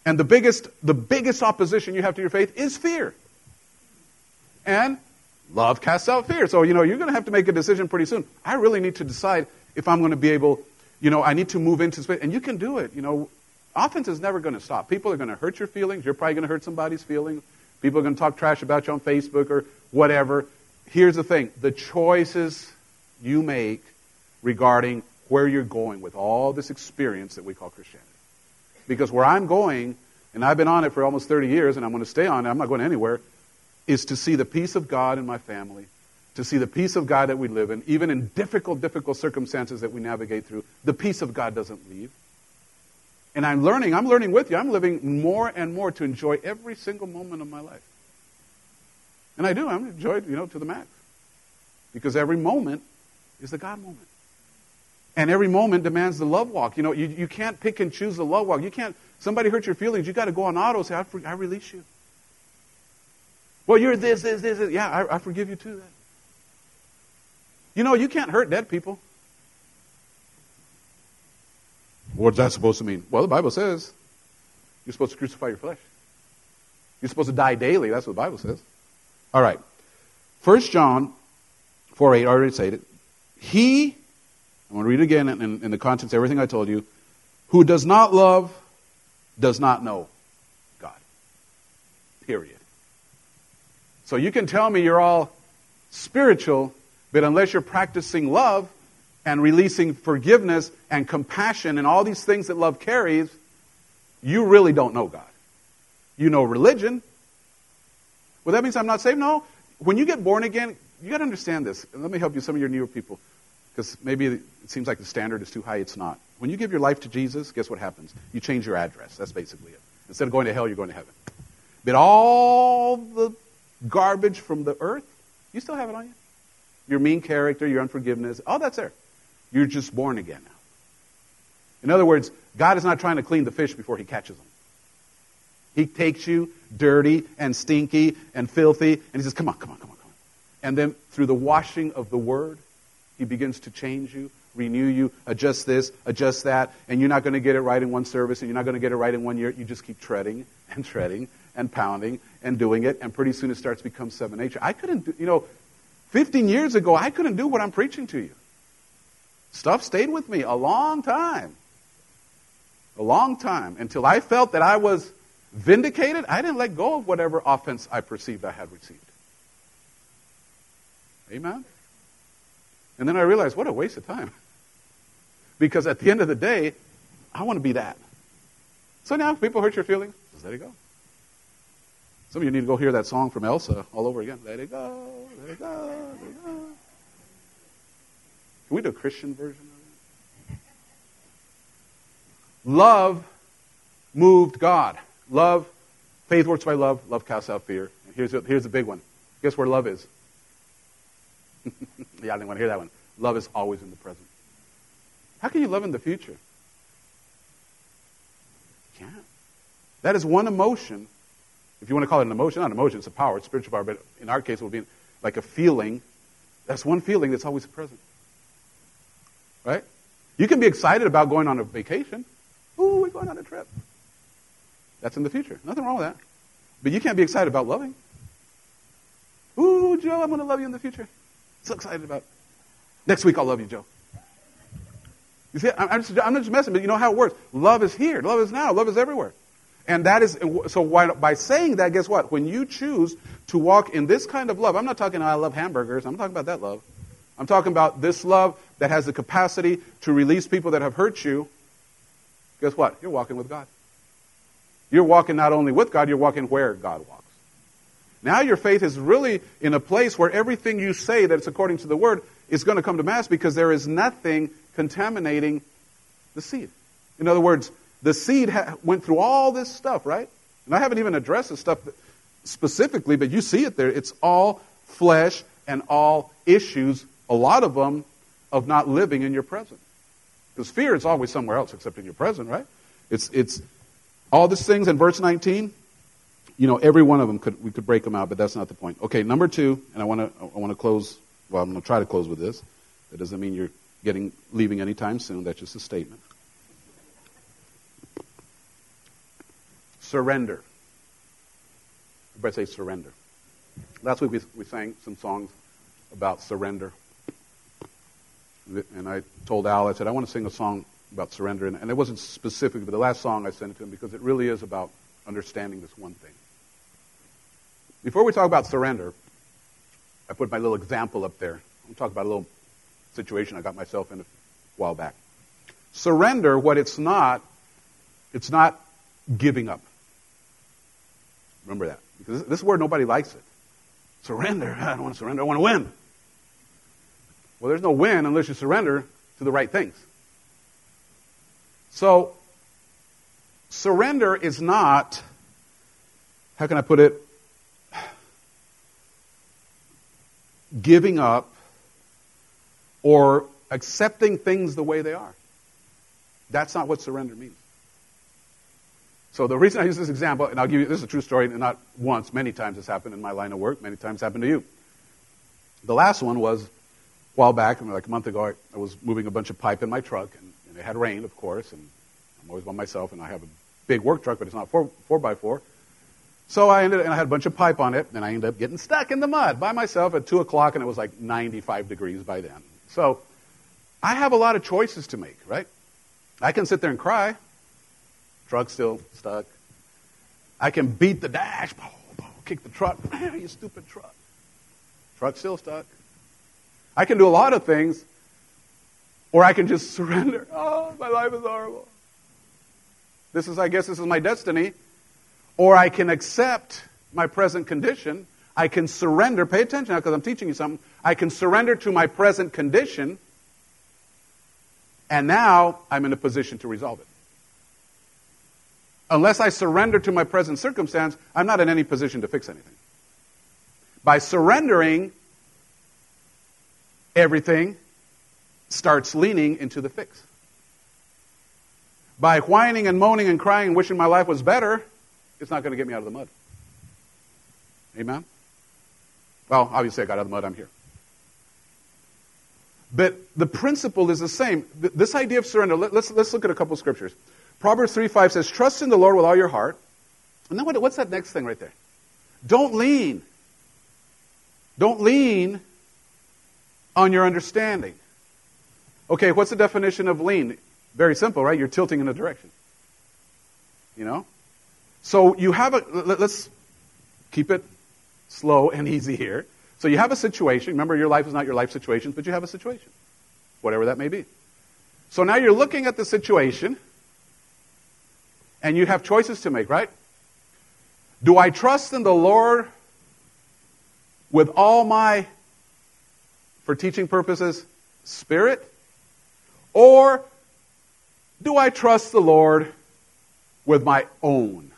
And the biggest, the biggest opposition you have to your faith is fear. And love casts out fear. So, you know, you're going to have to make a decision pretty soon. I really need to decide if I'm going to be able, you know, I need to move into space. And you can do it. You know, offense is never going to stop. People are going to hurt your feelings. You're probably going to hurt somebody's feelings. People are going to talk trash about you on Facebook or whatever. Here's the thing the choices you make regarding where you're going with all this experience that we call Christianity. Because where I'm going, and I've been on it for almost 30 years, and I'm going to stay on it, I'm not going anywhere, is to see the peace of God in my family, to see the peace of God that we live in, even in difficult, difficult circumstances that we navigate through. The peace of God doesn't leave. And I'm learning, I'm learning with you. I'm living more and more to enjoy every single moment of my life. And I do. I'm enjoyed, you know, to the max. Because every moment is the God moment. And every moment demands the love walk. You know, you, you can't pick and choose the love walk. You can't, somebody hurt your feelings, you got to go on auto say, I, I release you. Well, you're this, this, this. this. Yeah, I, I forgive you too. You know, you can't hurt dead people. What's that supposed to mean? Well, the Bible says you're supposed to crucify your flesh. You're supposed to die daily. That's what the Bible says. All right. First John 4 8, I already said it. He I'm going to read it again in, in, in the context of everything I told you. Who does not love does not know God. Period. So you can tell me you're all spiritual, but unless you're practicing love and releasing forgiveness and compassion and all these things that love carries, you really don't know God. You know religion. Well, that means I'm not saved? No. When you get born again, you got to understand this. Let me help you, some of your newer people because maybe it seems like the standard is too high. It's not. When you give your life to Jesus, guess what happens? You change your address. That's basically it. Instead of going to hell, you're going to heaven. But all the garbage from the earth, you still have it on you. Your mean character, your unforgiveness, all that's there. You're just born again now. In other words, God is not trying to clean the fish before he catches them. He takes you dirty and stinky and filthy, and he says, Come on, come on, come on, come on. And then through the washing of the word, he begins to change you, renew you, adjust this, adjust that, and you're not going to get it right in one service, and you're not going to get it right in one year. You just keep treading and treading and pounding and doing it, and pretty soon it starts to become seven nature. I couldn't, do, you know, 15 years ago, I couldn't do what I'm preaching to you. Stuff stayed with me a long time. A long time until I felt that I was vindicated. I didn't let go of whatever offense I perceived I had received. Amen? And then I realized, what a waste of time. Because at the end of the day, I want to be that. So now, if people hurt your feelings, just let it go. Some of you need to go hear that song from Elsa all over again. Let it go, let it go, let it go. Can we do a Christian version of it? Love moved God. Love, faith works by love. Love casts out fear. And here's, here's the big one. Guess where love is? yeah, I didn't want to hear that one. Love is always in the present. How can you love in the future? You can't. That is one emotion. If you want to call it an emotion, not an emotion, it's a power, it's spiritual power, but in our case it would be like a feeling. That's one feeling that's always present. Right? You can be excited about going on a vacation. Ooh, we're going on a trip. That's in the future. Nothing wrong with that. But you can't be excited about loving. Ooh, Joe, I'm going to love you in the future. So excited about it. Next week, I'll love you, Joe. You see, I'm just, I'm just messing, but you know how it works. Love is here. Love is now. Love is everywhere. And that is, so why, by saying that, guess what? When you choose to walk in this kind of love, I'm not talking, oh, I love hamburgers. I'm talking about that love. I'm talking about this love that has the capacity to release people that have hurt you. Guess what? You're walking with God. You're walking not only with God, you're walking where God walks. Now your faith is really in a place where everything you say that's according to the Word is going to come to mass because there is nothing contaminating the seed. In other words, the seed ha- went through all this stuff, right? And I haven't even addressed the stuff specifically, but you see it there. It's all flesh and all issues, a lot of them, of not living in your present. Because fear is always somewhere else except in your present, right? It's, it's all these things in verse 19. You know, every one of them could, we could break them out, but that's not the point. Okay, number two, and I want to, I want to close, well, I'm going to try to close with this. That doesn't mean you're getting, leaving anytime soon. That's just a statement. Surrender. Everybody say surrender. Last week we, we sang some songs about surrender. And I told Al, I said, I want to sing a song about surrender. And, and it wasn't specific, but the last song I sent it to him because it really is about understanding this one thing. Before we talk about surrender, I put my little example up there. I'm talk about a little situation I got myself in a while back. Surrender, what it's not, it's not giving up. Remember that. Because this word, nobody likes it. Surrender. I don't want to surrender. I want to win. Well, there's no win unless you surrender to the right things. So, surrender is not, how can I put it, giving up or accepting things the way they are. That's not what surrender means. So the reason I use this example, and I'll give you this is a true story, and not once, many times it's happened in my line of work, many times happened to you. The last one was while back, like a month ago, I, was moving a bunch of pipe in my truck, and, and, it had rained, of course, and I'm always by myself, and I have a big work truck, but it's not four, four by four. So I ended, and I had a bunch of pipe on it, and I ended up getting stuck in the mud by myself at two o'clock, and it was like 95 degrees by then. So I have a lot of choices to make, right? I can sit there and cry. Truck still stuck. I can beat the dash, kick the truck. you stupid truck. Truck still stuck. I can do a lot of things, or I can just surrender. Oh, my life is horrible. This is, I guess, this is my destiny. Or I can accept my present condition. I can surrender. Pay attention now because I'm teaching you something. I can surrender to my present condition, and now I'm in a position to resolve it. Unless I surrender to my present circumstance, I'm not in any position to fix anything. By surrendering, everything starts leaning into the fix. By whining and moaning and crying and wishing my life was better, it's not going to get me out of the mud. Amen? Well, obviously, I got out of the mud, I'm here. But the principle is the same. This idea of surrender, let's, let's look at a couple scriptures. Proverbs 3 5 says, Trust in the Lord with all your heart. And then what, what's that next thing right there? Don't lean. Don't lean on your understanding. Okay, what's the definition of lean? Very simple, right? You're tilting in a direction. You know? So you have a, let's keep it slow and easy here. So you have a situation. Remember, your life is not your life situation, but you have a situation, whatever that may be. So now you're looking at the situation and you have choices to make, right? Do I trust in the Lord with all my, for teaching purposes, spirit? Or do I trust the Lord with my own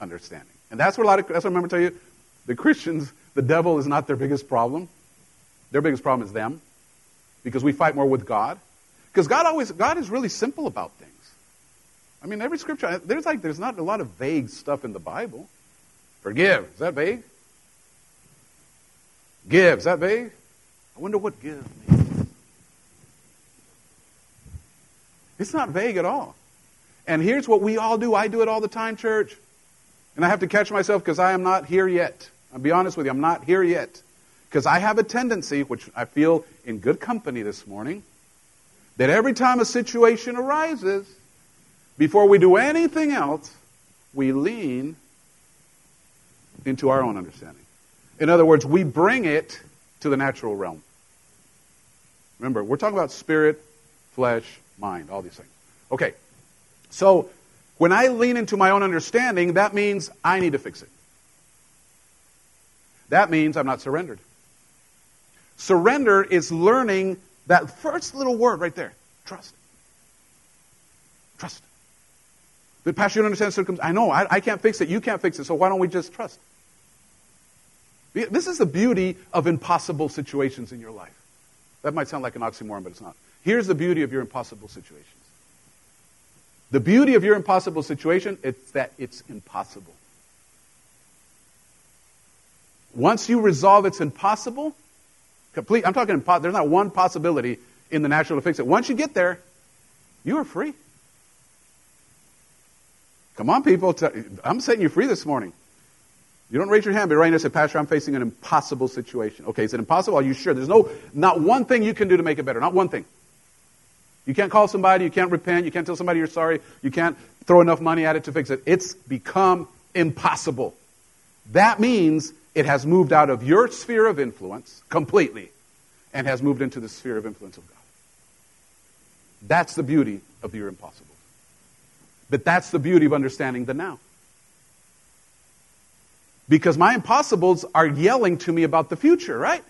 understanding? And that's what a lot of, that's what I remember to tell you, the Christians, the devil is not their biggest problem. Their biggest problem is them. Because we fight more with God. Because God always, God is really simple about things. I mean, every scripture, there's like, there's not a lot of vague stuff in the Bible. Forgive, is that vague? Give, is that vague? I wonder what give means. It's not vague at all. And here's what we all do. I do it all the time, church. And I have to catch myself because I am not here yet. I'll be honest with you, I'm not here yet. Because I have a tendency, which I feel in good company this morning, that every time a situation arises, before we do anything else, we lean into our own understanding. In other words, we bring it to the natural realm. Remember, we're talking about spirit, flesh, mind, all these things. Okay, so when I lean into my own understanding, that means I need to fix it. That means I'm not surrendered. Surrender is learning that first little word right there trust. Trust. But, Pastor, you don't understand circumstances. I know, I, I can't fix it. You can't fix it. So why don't we just trust? This is the beauty of impossible situations in your life. That might sound like an oxymoron, but it's not. Here's the beauty of your impossible situations. The beauty of your impossible situation is that it's impossible. Once you resolve it's impossible, complete, I'm talking, there's not one possibility in the natural to fix it. Once you get there, you are free. Come on, people. I'm setting you free this morning. You don't raise your hand, but right now say, Pastor, I'm facing an impossible situation. Okay, is it impossible? Are you sure? There's no, not one thing you can do to make it better. Not one thing. You can't call somebody, you can't repent, you can't tell somebody you're sorry, you can't throw enough money at it to fix it. It's become impossible. That means it has moved out of your sphere of influence completely and has moved into the sphere of influence of God. That's the beauty of your impossible. But that's the beauty of understanding the now. Because my impossibles are yelling to me about the future, right?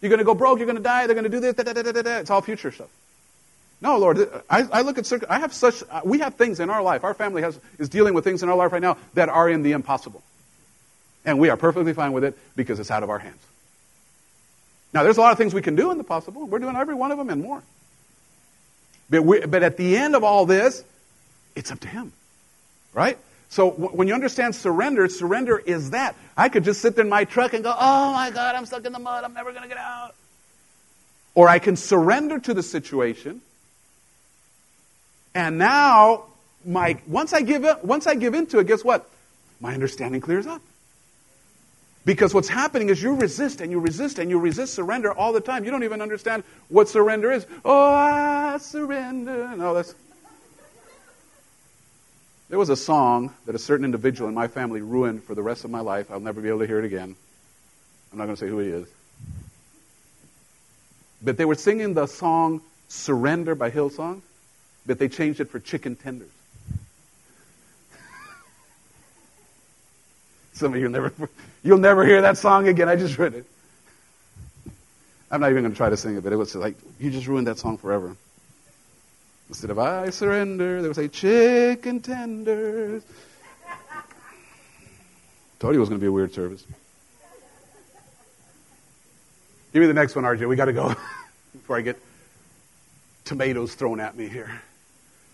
You're going to go broke, you're going to die, they're going to do this, da, da, da, da, it's all future stuff. No, Lord, I, I look at, I have such, uh, we have things in our life, our family has, is dealing with things in our life right now that are in the impossible. And we are perfectly fine with it because it's out of our hands. Now, there's a lot of things we can do in the possible. We're doing every one of them and more. But, we, but at the end of all this, it's up to Him. Right? So when you understand surrender, surrender is that. I could just sit there in my truck and go, oh my God, I'm stuck in the mud. I'm never going to get out. Or I can surrender to the situation. And now, my, once, I give it, once I give into it, guess what? My understanding clears up. Because what's happening is you resist and you resist and you resist surrender all the time. You don't even understand what surrender is. Oh, I surrender. No, that's. There was a song that a certain individual in my family ruined for the rest of my life. I'll never be able to hear it again. I'm not going to say who he is. But they were singing the song Surrender by Hillsong, but they changed it for Chicken Tenders. Some of you never, you'll never hear that song again. I just read it. I'm not even going to try to sing it, but it was like, you just ruined that song forever. Instead of I surrender, they would say chicken tenders. Told you it was going to be a weird service. Give me the next one, RJ. We got to go before I get tomatoes thrown at me here.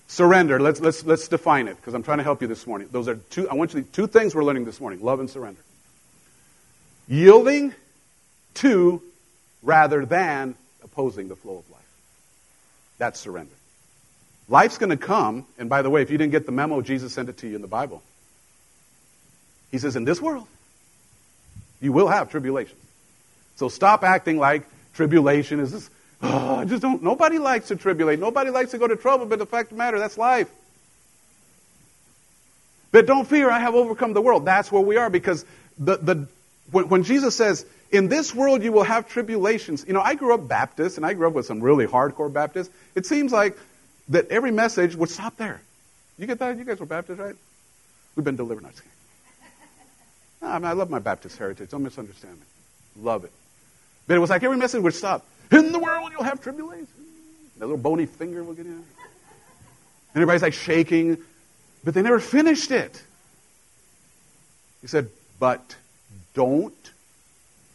Surrender. Let's, let's, let's define it because I'm trying to help you this morning. Those are two, I want you to, two things we're learning this morning love and surrender. Yielding to rather than opposing the flow of life. That's surrender. Life's going to come, and by the way, if you didn't get the memo, Jesus sent it to you in the Bible. He says, In this world, you will have tribulation. So stop acting like tribulation is this Oh, I just don't. Nobody likes to tribulate. Nobody likes to go to trouble, but the fact of the matter, that's life. But don't fear, I have overcome the world. That's where we are because the, the, when, when Jesus says, in this world you will have tribulations. You know, I grew up Baptist and I grew up with some really hardcore Baptists. It seems like that every message would stop there. You get that? You guys were Baptist, right? We've been delivered. No, I, mean, I love my Baptist heritage. Don't misunderstand me. Love it. But it was like every message would stop. In the world you'll have tribulation. That little bony finger will get in. And everybody's like shaking, but they never finished it. He said, but don't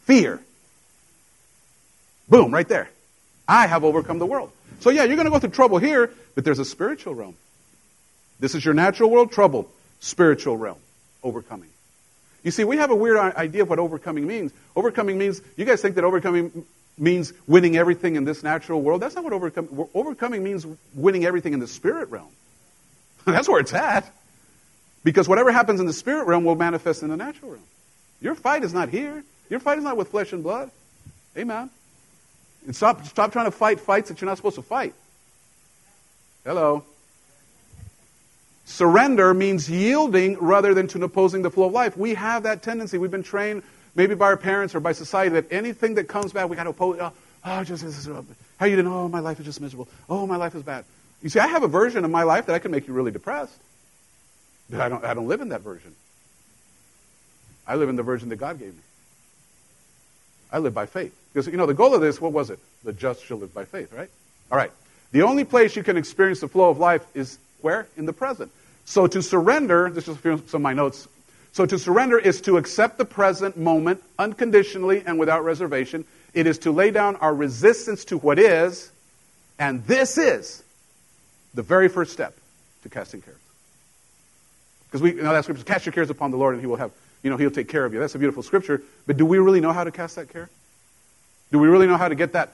fear. Boom, right there. I have overcome the world. So yeah, you're going to go through trouble here, but there's a spiritual realm. This is your natural world, trouble. Spiritual realm, overcoming. You see, we have a weird idea of what overcoming means. Overcoming means, you guys think that overcoming means winning everything in this natural world. That's not what overcoming, overcoming means winning everything in the spirit realm. That's where it's at. Because whatever happens in the spirit realm will manifest in the natural realm. Your fight is not here. Your fight is not with flesh and blood. Amen. And stop, stop trying to fight fights that you're not supposed to fight. Hello. Surrender means yielding rather than to opposing the flow of life. We have that tendency. We've been trained, maybe by our parents or by society, that anything that comes back, we got to oppose. Oh, oh just this is, how you doing? Oh, my life is just miserable. Oh, my life is bad. You see, I have a version of my life that I can make you really depressed. But I don't, I don't live in that version. I live in the version that God gave me. I live by faith. Because, you know, the goal of this, what was it? The just shall live by faith, right? All right. The only place you can experience the flow of life is where? In the present. So to surrender, this is some of my notes. So to surrender is to accept the present moment unconditionally and without reservation. It is to lay down our resistance to what is, and this is the very first step to casting cares. Because we you know that scripture, cast your cares upon the Lord, and He will have, you know, He'll take care of you. That's a beautiful scripture. But do we really know how to cast that care? Do we really know how to get that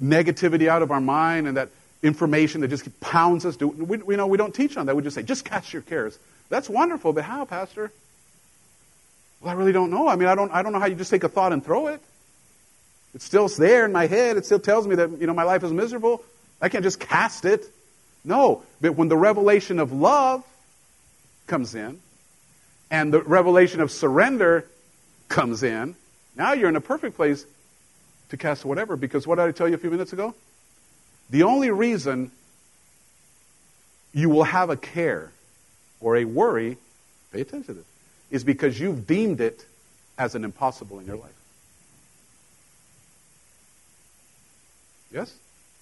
negativity out of our mind and that information that just pounds us? Do we, we know we don't teach on that. We just say, just cast your cares. That's wonderful, but how, Pastor? Well, I really don't know. I mean, I don't, I don't know how you just take a thought and throw it. It's still there in my head. It still tells me that, you know, my life is miserable. I can't just cast it. No. But when the revelation of love comes in and the revelation of surrender comes in, now you're in a perfect place to cast whatever. Because what did I tell you a few minutes ago? The only reason you will have a care or a worry, pay attention to this, is because you've deemed it as an impossible in your life. Yes?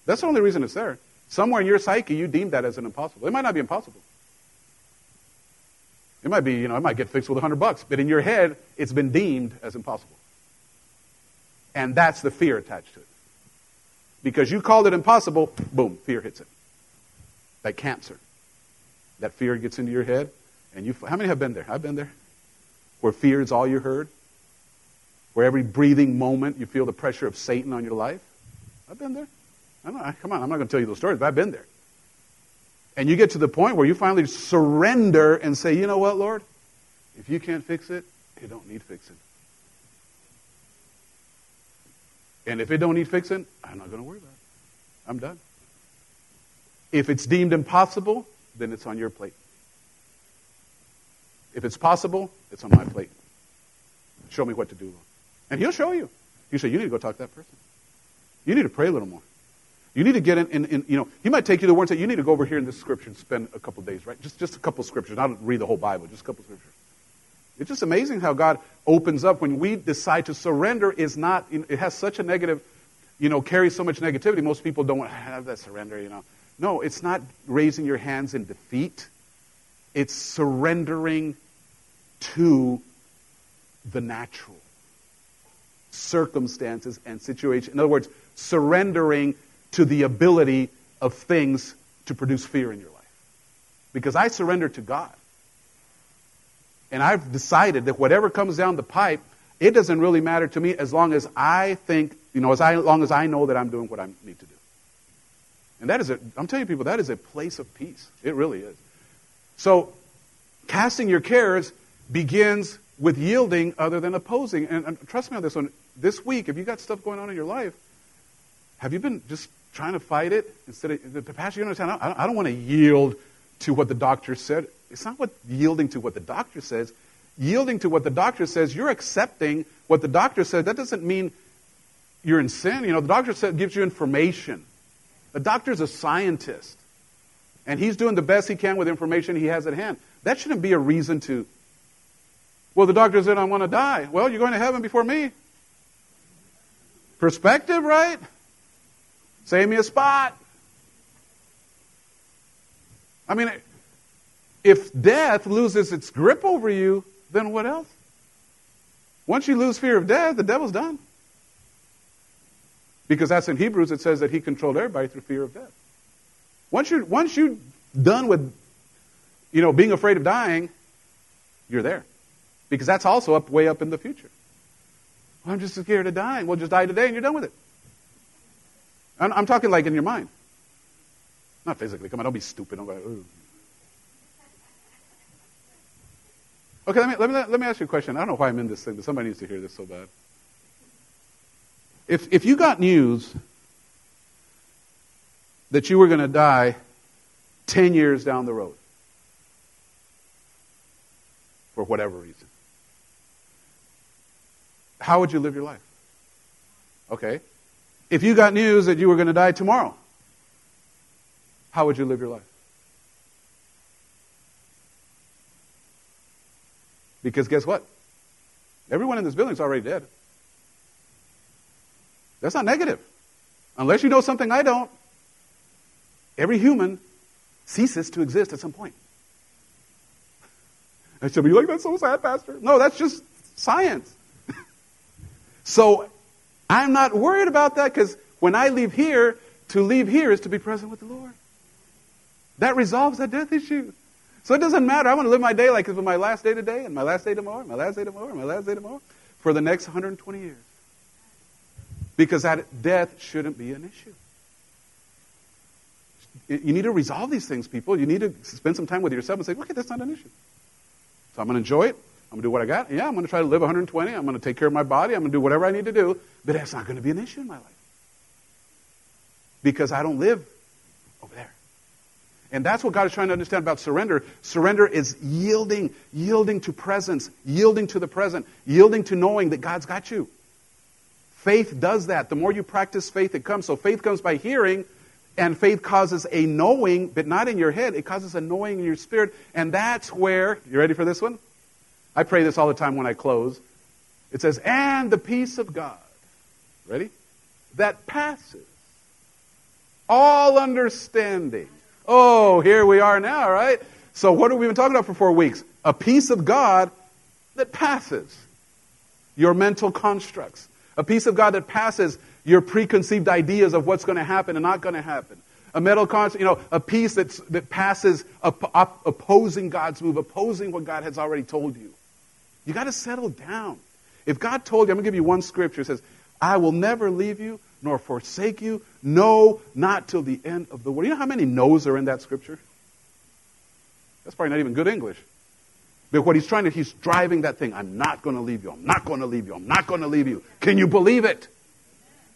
That's the only reason it's there. Somewhere in your psyche, you deem that as an impossible. It might not be impossible. It might be, you know, it might get fixed with a hundred bucks, but in your head, it's been deemed as impossible. And that's the fear attached to it. Because you called it impossible, boom, fear hits it. Like cancer. That fear gets into your head, and you, how many have been there? I've been there. Where fear is all you heard. Where every breathing moment you feel the pressure of Satan on your life. I've been there. Don't, come on, I'm not going to tell you those stories, but I've been there. And you get to the point where you finally surrender and say, you know what, Lord? If you can't fix it, you don't need fixing. And if it don't need fixing, I'm not going to worry about it. I'm done. If it's deemed impossible, then it's on your plate. If it's possible, it's on my plate. Show me what to do, Lord. And he'll show you. You say, you need to go talk to that person. You need to pray a little more. You need to get in, in, in, you know, he might take you to the word and say, you need to go over here in this scripture and spend a couple days, right? Just, just a couple scriptures. Not read the whole Bible, just a couple scriptures. It's just amazing how God opens up when we decide to surrender is not, it has such a negative, you know, carries so much negativity. Most people don't want to have that surrender, you know. No, it's not raising your hands in defeat. It's surrendering to the natural circumstances and situations. In other words, surrendering to the ability of things to produce fear in your life. Because I surrender to God. And I've decided that whatever comes down the pipe, it doesn't really matter to me as long as I think, you know, as I, long as I know that I'm doing what I need to do. And that is a, I'm telling you people, that is a place of peace. It really is. So, casting your cares begins with yielding other than opposing. And, and trust me on this one. This week, if you got stuff going on in your life, have you been just trying to fight it instead of the pastor? You understand? I I don't want to yield to what the doctor said. It's not what yielding to what the doctor says. Yielding to what the doctor says, you're accepting what the doctor said. That doesn't mean you're in sin. You know, the doctor said, gives you information. The doctor's a scientist, and he's doing the best he can with information he has at hand. That shouldn't be a reason to. Well, the doctor said, I want to die. Well, you're going to heaven before me. Perspective, right? Save me a spot. I mean, if death loses its grip over you, then what else? Once you lose fear of death, the devil's done. Because that's in Hebrews, it says that he controlled everybody through fear of death. Once you're, once you're done with, you know, being afraid of dying, you're there. Because that's also up way up in the future. Well, I'm just scared of dying. Well, just die today and you're done with it. I'm, I'm talking like in your mind. Not physically. Come on, don't be stupid. Don't go, Ooh. Okay, let me, let, me, let me ask you a question. I don't know why I'm in this thing, but somebody needs to hear this so bad. If, if you got news that you were going to die 10 years down the road for whatever reason, how would you live your life? Okay. If you got news that you were going to die tomorrow, how would you live your life? Because guess what? Everyone in this building is already dead. That's not negative. Unless you know something I don't, every human ceases to exist at some point. I said, you like that's so sad, Pastor? No, that's just science. so I'm not worried about that because when I leave here, to leave here is to be present with the Lord. That resolves that death issue. So it doesn't matter. I want to live my day like it's my last day today, and my last day tomorrow, and my last day tomorrow, and my last day tomorrow, for the next 120 years. Because that death shouldn't be an issue. You need to resolve these things, people. You need to spend some time with yourself and say, okay, that's not an issue. So I'm going to enjoy it. I'm going to do what I got. Yeah, I'm going to try to live 120. I'm going to take care of my body. I'm going to do whatever I need to do. But that's not going to be an issue in my life. Because I don't live. And that's what God is trying to understand about surrender. Surrender is yielding, yielding to presence, yielding to the present, yielding to knowing that God's got you. Faith does that. The more you practice faith, it comes. So faith comes by hearing, and faith causes a knowing, but not in your head. It causes a knowing in your spirit. And that's where, you ready for this one? I pray this all the time when I close. It says, and the peace of God. Ready? That passes all understanding Oh, here we are now, right? So, what have we been talking about for four weeks? A peace of God that passes your mental constructs, a peace of God that passes your preconceived ideas of what's going to happen and not going to happen. A mental construct, you know, a peace that's, that passes op- op- opposing God's move, opposing what God has already told you. You got to settle down. If God told you, I'm going to give you one scripture. It says, I will never leave you nor forsake you. No, not till the end of the world. You know how many no's are in that scripture? That's probably not even good English. But what he's trying to, he's driving that thing. I'm not going to leave you. I'm not going to leave you. I'm not going to leave you. Can you believe it?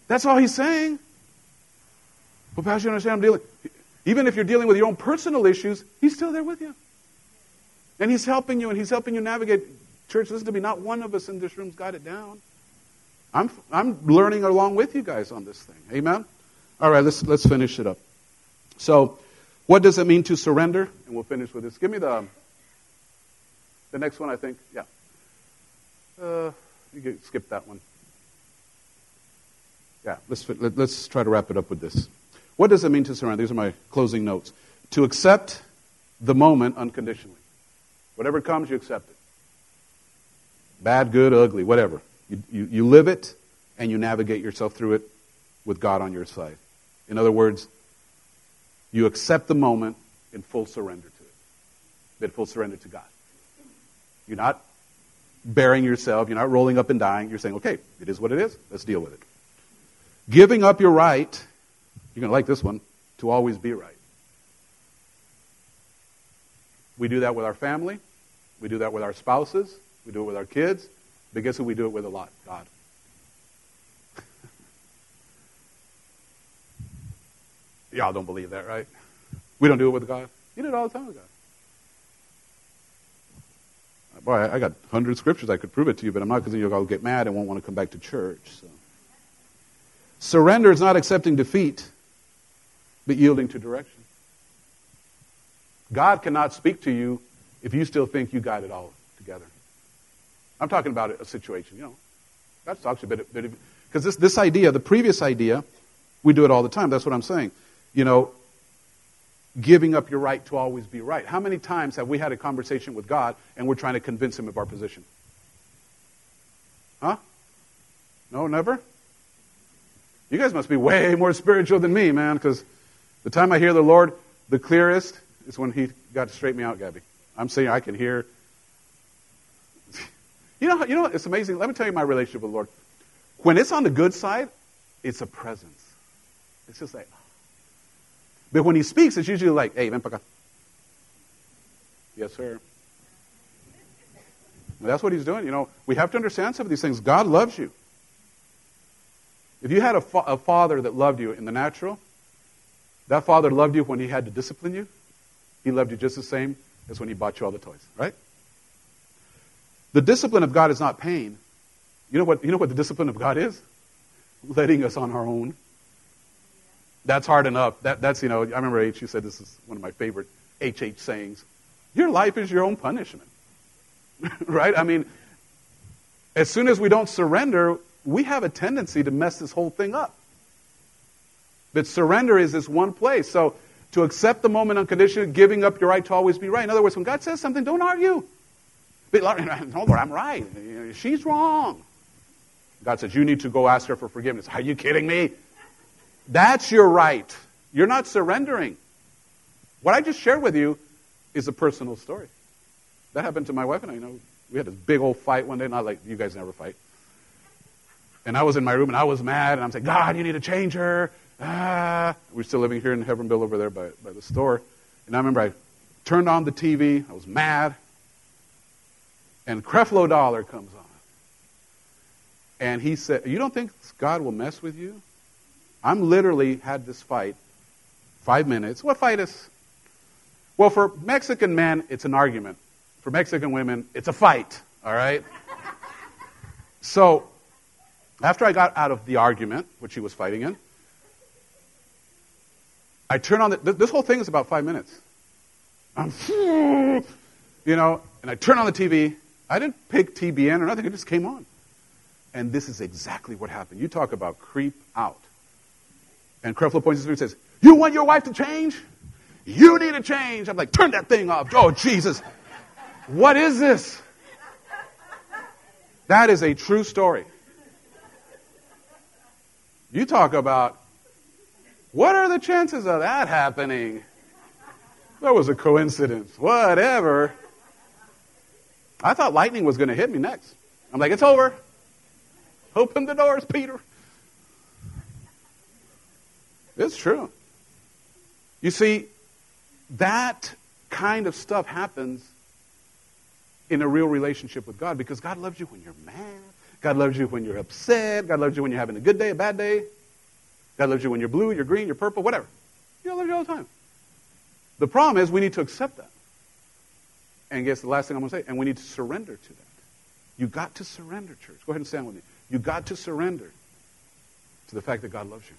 That's all he's saying. But Pastor, you understand I'm dealing, even if you're dealing with your own personal issues, he's still there with you. And he's helping you and he's helping you navigate. Church, listen to me, not one of us in this room's got it down. I'm, I'm learning along with you guys on this thing. Amen? All right, let's, let's finish it up. So, what does it mean to surrender? And we'll finish with this. Give me the, the next one, I think. Yeah. Uh, you can skip that one. Yeah, let's, let, let's try to wrap it up with this. What does it mean to surrender? These are my closing notes. To accept the moment unconditionally. Whatever comes, you accept it. Bad, good, ugly, whatever. You, you, you live it and you navigate yourself through it with God on your side. In other words, you accept the moment in full surrender to it, in full surrender to God. You're not bearing yourself, you're not rolling up and dying. You're saying, okay, it is what it is, let's deal with it. Giving up your right, you're going to like this one, to always be right. We do that with our family, we do that with our spouses, we do it with our kids, but guess who we do it with a lot? God. Y'all don't believe that, right? We don't do it with God. You do it all the time with God. Uh, boy, I got hundred scriptures I could prove it to you, but I'm not because you'll all get mad and won't want to come back to church. So. Surrender is not accepting defeat, but yielding to direction. God cannot speak to you if you still think you got it all. I'm talking about a situation, you know. God talks a bit, because this, this idea, the previous idea, we do it all the time. That's what I'm saying. You know, giving up your right to always be right. How many times have we had a conversation with God and we're trying to convince Him of our position? Huh? No, never? You guys must be way more spiritual than me, man, because the time I hear the Lord the clearest is when He got to straighten me out, Gabby. I'm saying I can hear you know, you know, it's amazing. Let me tell you my relationship with the Lord. When it's on the good side, it's a presence. It's just like, but when He speaks, it's usually like, "Hey, ven acá." Yes, sir. that's what He's doing. You know, we have to understand some of these things. God loves you. If you had a, fa- a father that loved you in the natural, that father loved you when he had to discipline you. He loved you just the same as when he bought you all the toys, right? The discipline of God is not pain. You know what, you know what the discipline of God is? Letting us on our own. That's hard enough. That, that's, you know, I remember H, you said this is one of my favorite HH sayings. Your life is your own punishment. right? I mean, as soon as we don't surrender, we have a tendency to mess this whole thing up. But surrender is this one place. So to accept the moment unconditionally, giving up your right to always be right. In other words, when God says something, don't argue. No, Lord, I'm right. She's wrong. God says, you need to go ask her for forgiveness. Are you kidding me? That's your right. You're not surrendering. What I just shared with you is a personal story. That happened to my wife and I. You know, we had this big old fight one day, not like you guys never fight. And I was in my room and I was mad, and I'm saying, God, you need to change her. Ah. We're still living here in Hebbronville over there by, by the store. And I remember I turned on the TV, I was mad, and Creflo Dollar comes on. And he said, You don't think God will mess with you? I'm literally had this fight five minutes. What fight is? Well, for Mexican men, it's an argument. For Mexican women, it's a fight, all right? so, after I got out of the argument, which he was fighting in, I turn on the, this whole thing is about five minutes. I'm, you know, and I turn on the TV. I didn't pick TBN or nothing, it just came on. And this is exactly what happened. You talk about creep out. And Creflo points to me and says, You want your wife to change? You need to change. I'm like, Turn that thing off. Oh, Jesus. What is this? That is a true story. You talk about what are the chances of that happening? That was a coincidence. Whatever. I thought lightning was going to hit me next. I'm like, it's over. Open the doors, Peter. It's true. You see, that kind of stuff happens in a real relationship with God because God loves you when you're mad. God loves you when you're upset. God loves you when you're having a good day, a bad day. God loves you when you're blue, you're green, you're purple, whatever. He loves you all the time. The problem is we need to accept that. And guess the last thing I'm going to say, and we need to surrender to that. You got to surrender, church. Go ahead and stand with me. You got to surrender to the fact that God loves you.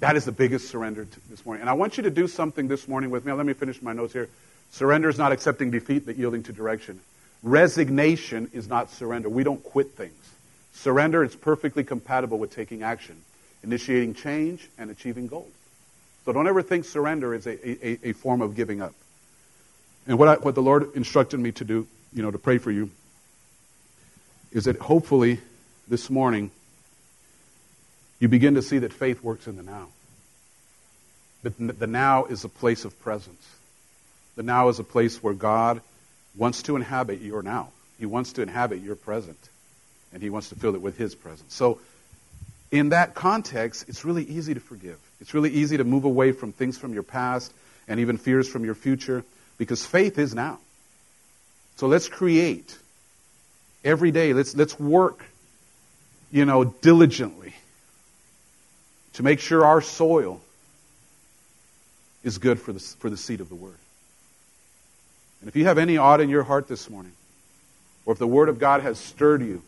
That is the biggest surrender this morning. And I want you to do something this morning with me. Let me finish my notes here. Surrender is not accepting defeat, but yielding to direction. Resignation is not surrender. We don't quit things. Surrender is perfectly compatible with taking action initiating change, and achieving goals. So don't ever think surrender is a, a, a form of giving up. And what, I, what the Lord instructed me to do, you know, to pray for you, is that hopefully this morning you begin to see that faith works in the now. That the now is a place of presence. The now is a place where God wants to inhabit your now. He wants to inhabit your present. And He wants to fill it with His presence. So in that context, it's really easy to forgive. It's really easy to move away from things from your past and even fears from your future because faith is now. So let's create every day. Let's, let's work, you know, diligently to make sure our soil is good for the, for the seed of the word. And if you have any odd in your heart this morning, or if the word of God has stirred you,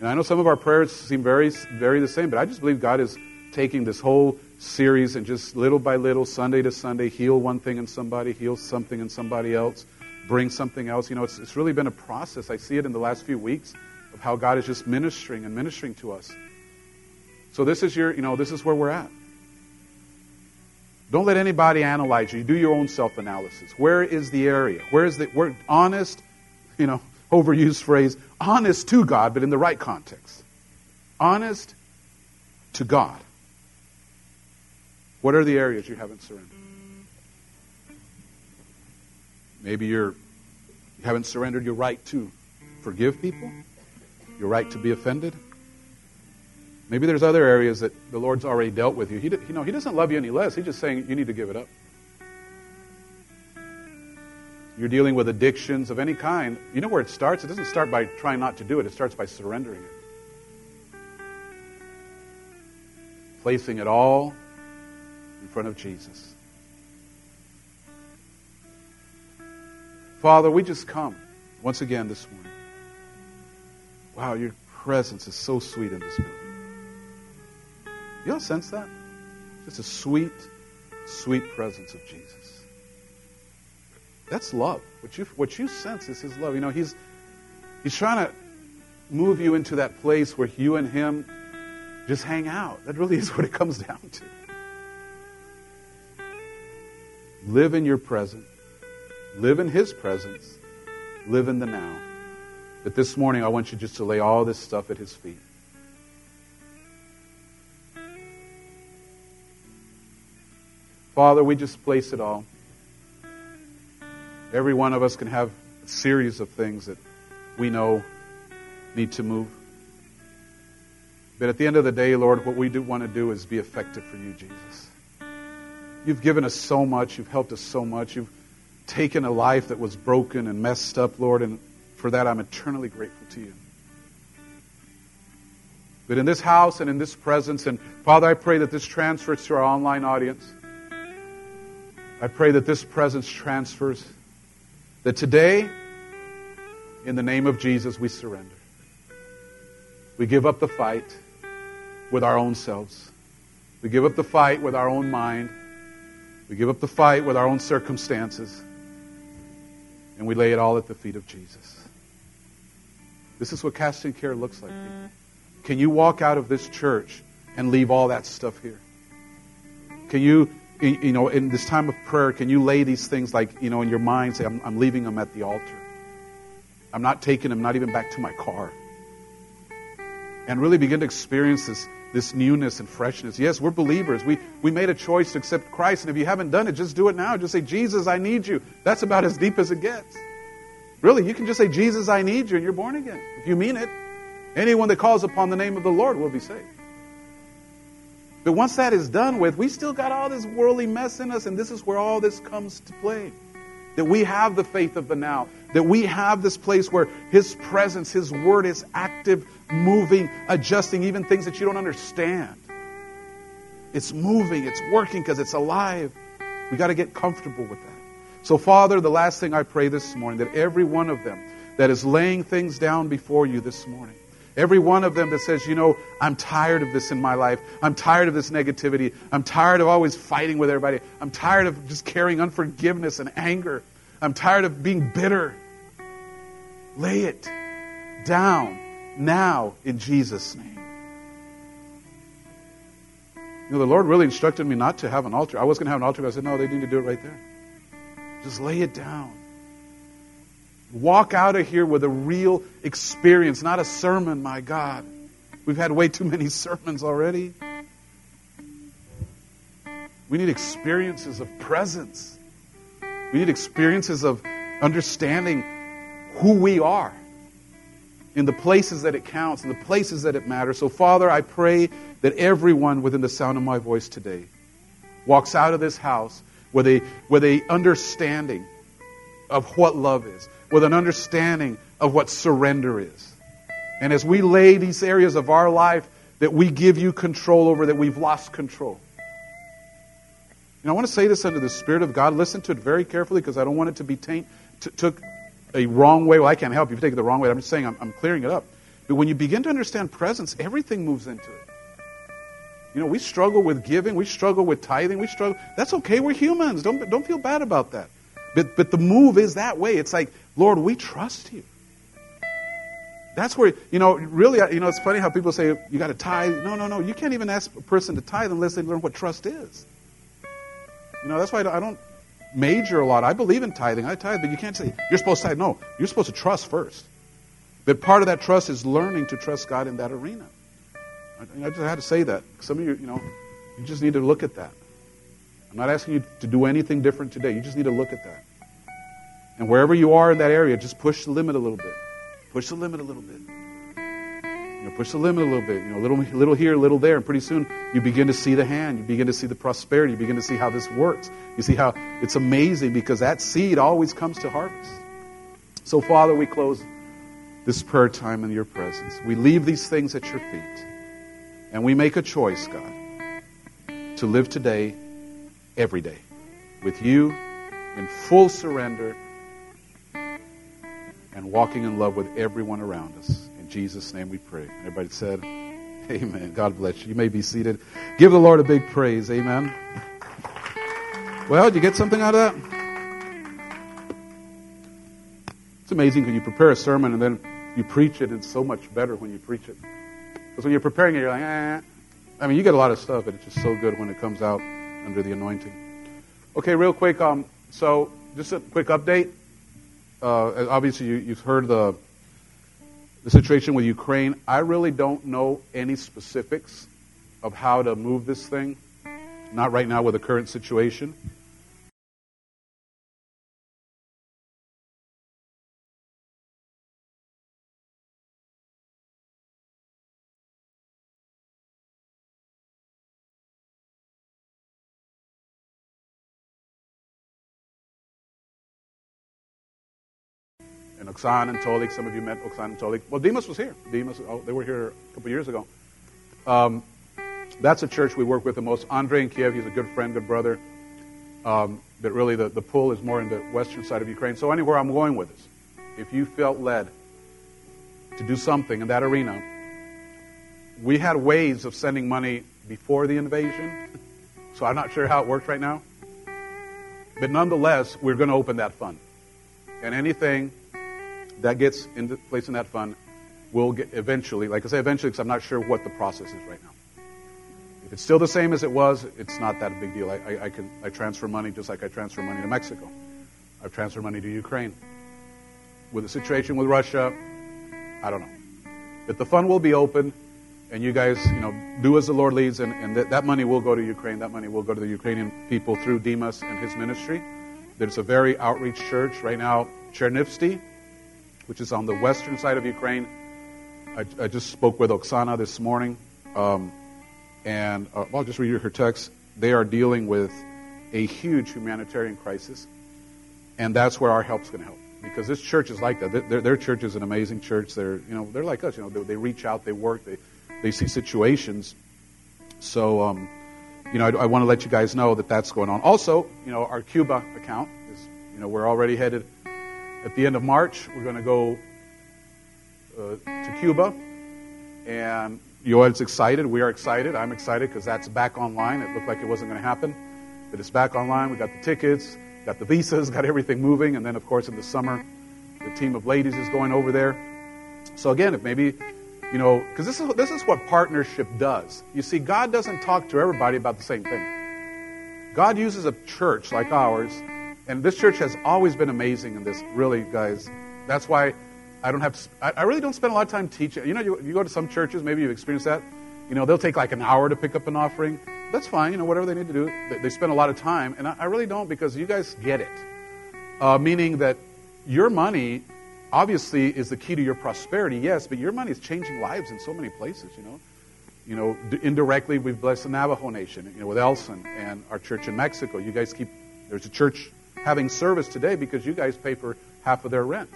and I know some of our prayers seem very, very the same, but I just believe God is taking this whole series and just little by little, Sunday to Sunday, heal one thing in somebody, heal something in somebody else, bring something else. You know, it's, it's really been a process. I see it in the last few weeks of how God is just ministering and ministering to us. So this is your, you know, this is where we're at. Don't let anybody analyze you. Do your own self-analysis. Where is the area? Where is the, where, honest, you know, overused phrase, honest to God, but in the right context. Honest to God. What are the areas you haven't surrendered? Maybe you're, you haven't surrendered your right to forgive people, your right to be offended. Maybe there's other areas that the Lord's already dealt with you. He, you know, he doesn't love you any less. He's just saying you need to give it up you're dealing with addictions of any kind, you know where it starts? It doesn't start by trying not to do it, it starts by surrendering it. placing it all front of Jesus. Father, we just come once again this morning. Wow, your presence is so sweet in this building. You all sense that? Just a sweet, sweet presence of Jesus. That's love. What you, what you sense is his love. You know, he's, he's trying to move you into that place where you and him just hang out. That really is what it comes down to. Live in your present. Live in his presence. Live in the now. But this morning, I want you just to lay all this stuff at his feet. Father, we just place it all. Every one of us can have a series of things that we know need to move. But at the end of the day, Lord, what we do want to do is be effective for you, Jesus. You've given us so much. You've helped us so much. You've taken a life that was broken and messed up, Lord, and for that I'm eternally grateful to you. But in this house and in this presence, and Father, I pray that this transfers to our online audience. I pray that this presence transfers. That today, in the name of Jesus, we surrender. We give up the fight with our own selves. We give up the fight with our own mind. We give up the fight with our own circumstances. And we lay it all at the feet of Jesus. This is what casting care looks like. Can you walk out of this church and leave all that stuff here? Can you you know, in this time of prayer, can you lay these things like, you know, in your mind, say, I'm, I'm leaving them at the altar. I'm not taking them, not even back to my car. And really begin to experience this, this newness and freshness. Yes, we're believers. We, we made a choice to accept Christ. And if you haven't done it, just do it now. Just say, Jesus, I need you. That's about as deep as it gets. Really, you can just say, Jesus, I need you, and you're born again. If you mean it, anyone that calls upon the name of the Lord will be saved. But once that is done with, we still got all this worldly mess in us, and this is where all this comes to play. That we have the faith of the now. That we have this place where His presence, His word is active, moving, adjusting, even things that you don't understand. It's moving, it's working because it's alive. We got to get comfortable with that. So, Father, the last thing I pray this morning, that every one of them that is laying things down before you this morning, Every one of them that says, you know, I'm tired of this in my life. I'm tired of this negativity. I'm tired of always fighting with everybody. I'm tired of just carrying unforgiveness and anger. I'm tired of being bitter. Lay it down now in Jesus' name. You know, the Lord really instructed me not to have an altar. I was going to have an altar, but I said, no, they need to do it right there. Just lay it down. Walk out of here with a real experience, not a sermon, my God. We've had way too many sermons already. We need experiences of presence. We need experiences of understanding who we are in the places that it counts, in the places that it matters. So, Father, I pray that everyone within the sound of my voice today walks out of this house with a, with a understanding of what love is, with an understanding of what surrender is. And as we lay these areas of our life that we give you control over, that we've lost control. You know, I want to say this under the Spirit of God. Listen to it very carefully because I don't want it to be taint, took a wrong way. Well, I can't help you if you take it the wrong way. I'm just saying I'm, I'm clearing it up. But when you begin to understand presence, everything moves into it. You know, we struggle with giving, we struggle with tithing, we struggle. That's okay. We're humans. Don't, don't feel bad about that. But, but the move is that way. It's like, Lord, we trust you. That's where, you know, really, you know, it's funny how people say you got to tithe. No, no, no. You can't even ask a person to tithe unless they learn what trust is. You know, that's why I don't major a lot. I believe in tithing. I tithe, but you can't say, you're supposed to tithe. No, you're supposed to trust first. But part of that trust is learning to trust God in that arena. I, I just had to say that. Some of you, you know, you just need to look at that. I'm not asking you to do anything different today. You just need to look at that. And wherever you are in that area, just push the limit a little bit. Push the limit a little bit. You know, push the limit a little bit. You know, little, little here, little there, and pretty soon you begin to see the hand. You begin to see the prosperity. You begin to see how this works. You see how it's amazing because that seed always comes to harvest. So, Father, we close this prayer time in your presence. We leave these things at your feet, and we make a choice, God to live today, every day, with you in full surrender and walking in love with everyone around us. Jesus' name we pray. Everybody said, Amen. God bless you. You may be seated. Give the Lord a big praise. Amen. Well, did you get something out of that? It's amazing when you prepare a sermon and then you preach it. It's so much better when you preach it. Because when you're preparing it, you're like, eh. I mean, you get a lot of stuff, but it's just so good when it comes out under the anointing. Okay, real quick. Um, so, just a quick update. Uh, obviously, you, you've heard the the situation with Ukraine. I really don't know any specifics of how to move this thing. Not right now with the current situation. And Oksana and Tolik. Some of you met Oksana and Tolik. Well, Demas was here. Demas, oh, they were here a couple years ago. Um, that's a church we work with the most. Andre in Kiev, he's a good friend, good brother. Um, but really, the, the pull is more in the western side of Ukraine. So, anywhere I'm going with this, if you felt led to do something in that arena, we had ways of sending money before the invasion. So, I'm not sure how it works right now. But nonetheless, we're going to open that fund. And anything that gets into place in that fund will get eventually, like I say eventually, because I'm not sure what the process is right now. If it's still the same as it was, it's not that big deal. I, I, I can I transfer money just like I transfer money to Mexico. I've transferred money to Ukraine. With the situation with Russia, I don't know. But the fund will be open, and you guys, you know, do as the Lord leads, and, and that, that money will go to Ukraine. That money will go to the Ukrainian people through Demas and his ministry. There's a very outreach church right now, Chernivtsi, which is on the western side of Ukraine. I, I just spoke with Oksana this morning, um, and uh, I'll just read you her text. They are dealing with a huge humanitarian crisis, and that's where our help's going to help. Because this church is like that. Their, their church is an amazing church. They're, you know, they're like us. You know, they, they reach out, they work, they, they see situations. So, um, you know, I, I want to let you guys know that that's going on. Also, you know, our Cuba account is, you know, we're already headed at the end of March, we're going to go uh, to Cuba. And Yoel's excited. We are excited. I'm excited because that's back online. It looked like it wasn't going to happen. But it's back online. We got the tickets, got the visas, got everything moving. And then, of course, in the summer, the team of ladies is going over there. So, again, if maybe, you know, because this is, this is what partnership does. You see, God doesn't talk to everybody about the same thing. God uses a church like ours and this church has always been amazing in this, really, guys. That's why I don't have to, I really don't spend a lot of time teaching. You know, you, you go to some churches, maybe you've experienced that. You know, they'll take like an hour to pick up an offering. That's fine, you know, whatever they need to do. They, they spend a lot of time. And I, I, really don't because you guys get it. Uh, meaning that your money obviously is the key to your prosperity, yes, but your money is changing lives in so many places, you know. You know, indirectly, we've blessed the Navajo Nation, you know, with Elson and our church in Mexico. You guys keep, there's a church having service today because you guys pay for half of their rent,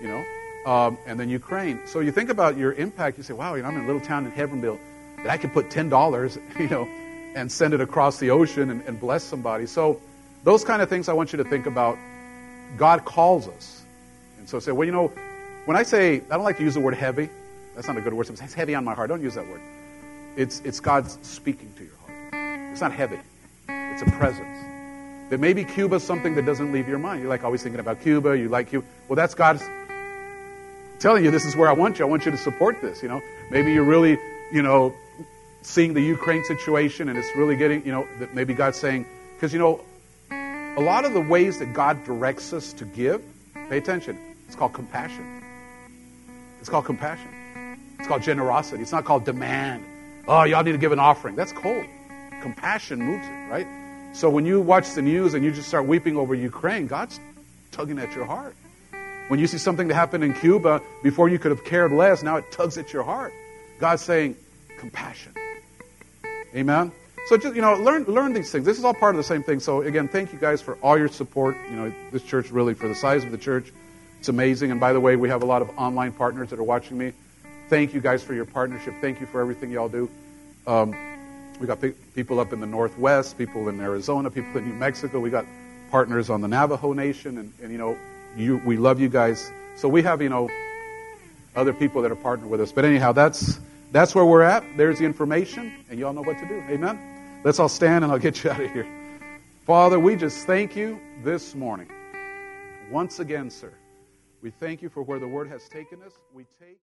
you know, um, and then Ukraine. So you think about your impact. You say, wow, you know, I'm in a little town in Hebbronville that I could put ten dollars, you know, and send it across the ocean and, and bless somebody. So those kind of things I want you to think about. God calls us, and so say, well, you know, when I say I don't like to use the word heavy. That's not a good word. It's heavy on my heart. Don't use that word. It's it's God speaking to your heart. It's not heavy. It's a presence. That maybe Cuba's something that doesn't leave your mind. You're like always thinking about Cuba, you like Cuba. Well, that's God's telling you this is where I want you. I want you to support this, you know. Maybe you're really, you know, seeing the Ukraine situation and it's really getting, you know, that maybe God's saying, because, you know, a lot of the ways that God directs us to give, pay attention, it's called compassion. It's called compassion. It's called generosity. It's not called demand. Oh, y'all need to give an offering. That's cold. Compassion moves it, right? So when you watch the news and you just start weeping over Ukraine, God's tugging at your heart. When you see something that happened in Cuba before you could have cared less, now it tugs at your heart. God's saying, compassion. Amen? So just, you know, learn, learn these things. This is all part of the same thing. So again, thank you guys for all your support. You know, this church really, for the size of the church, it's amazing. And by the way, we have a lot of online partners that are watching me. Thank you guys for your partnership. Thank you for everything y'all do. Um, We got people up in the Northwest, people in Arizona, people in New Mexico. We got partners on the Navajo Nation, and, and you know, you, we love you guys. So we have, you know, other people that are partnered with us. But anyhow, that's that's where we're at. There's the information, and y'all know what to do. Amen. Let's all stand, and I'll get you out of here. Father, we just thank you this morning. Once again, sir, we thank you for where the word has taken us. We take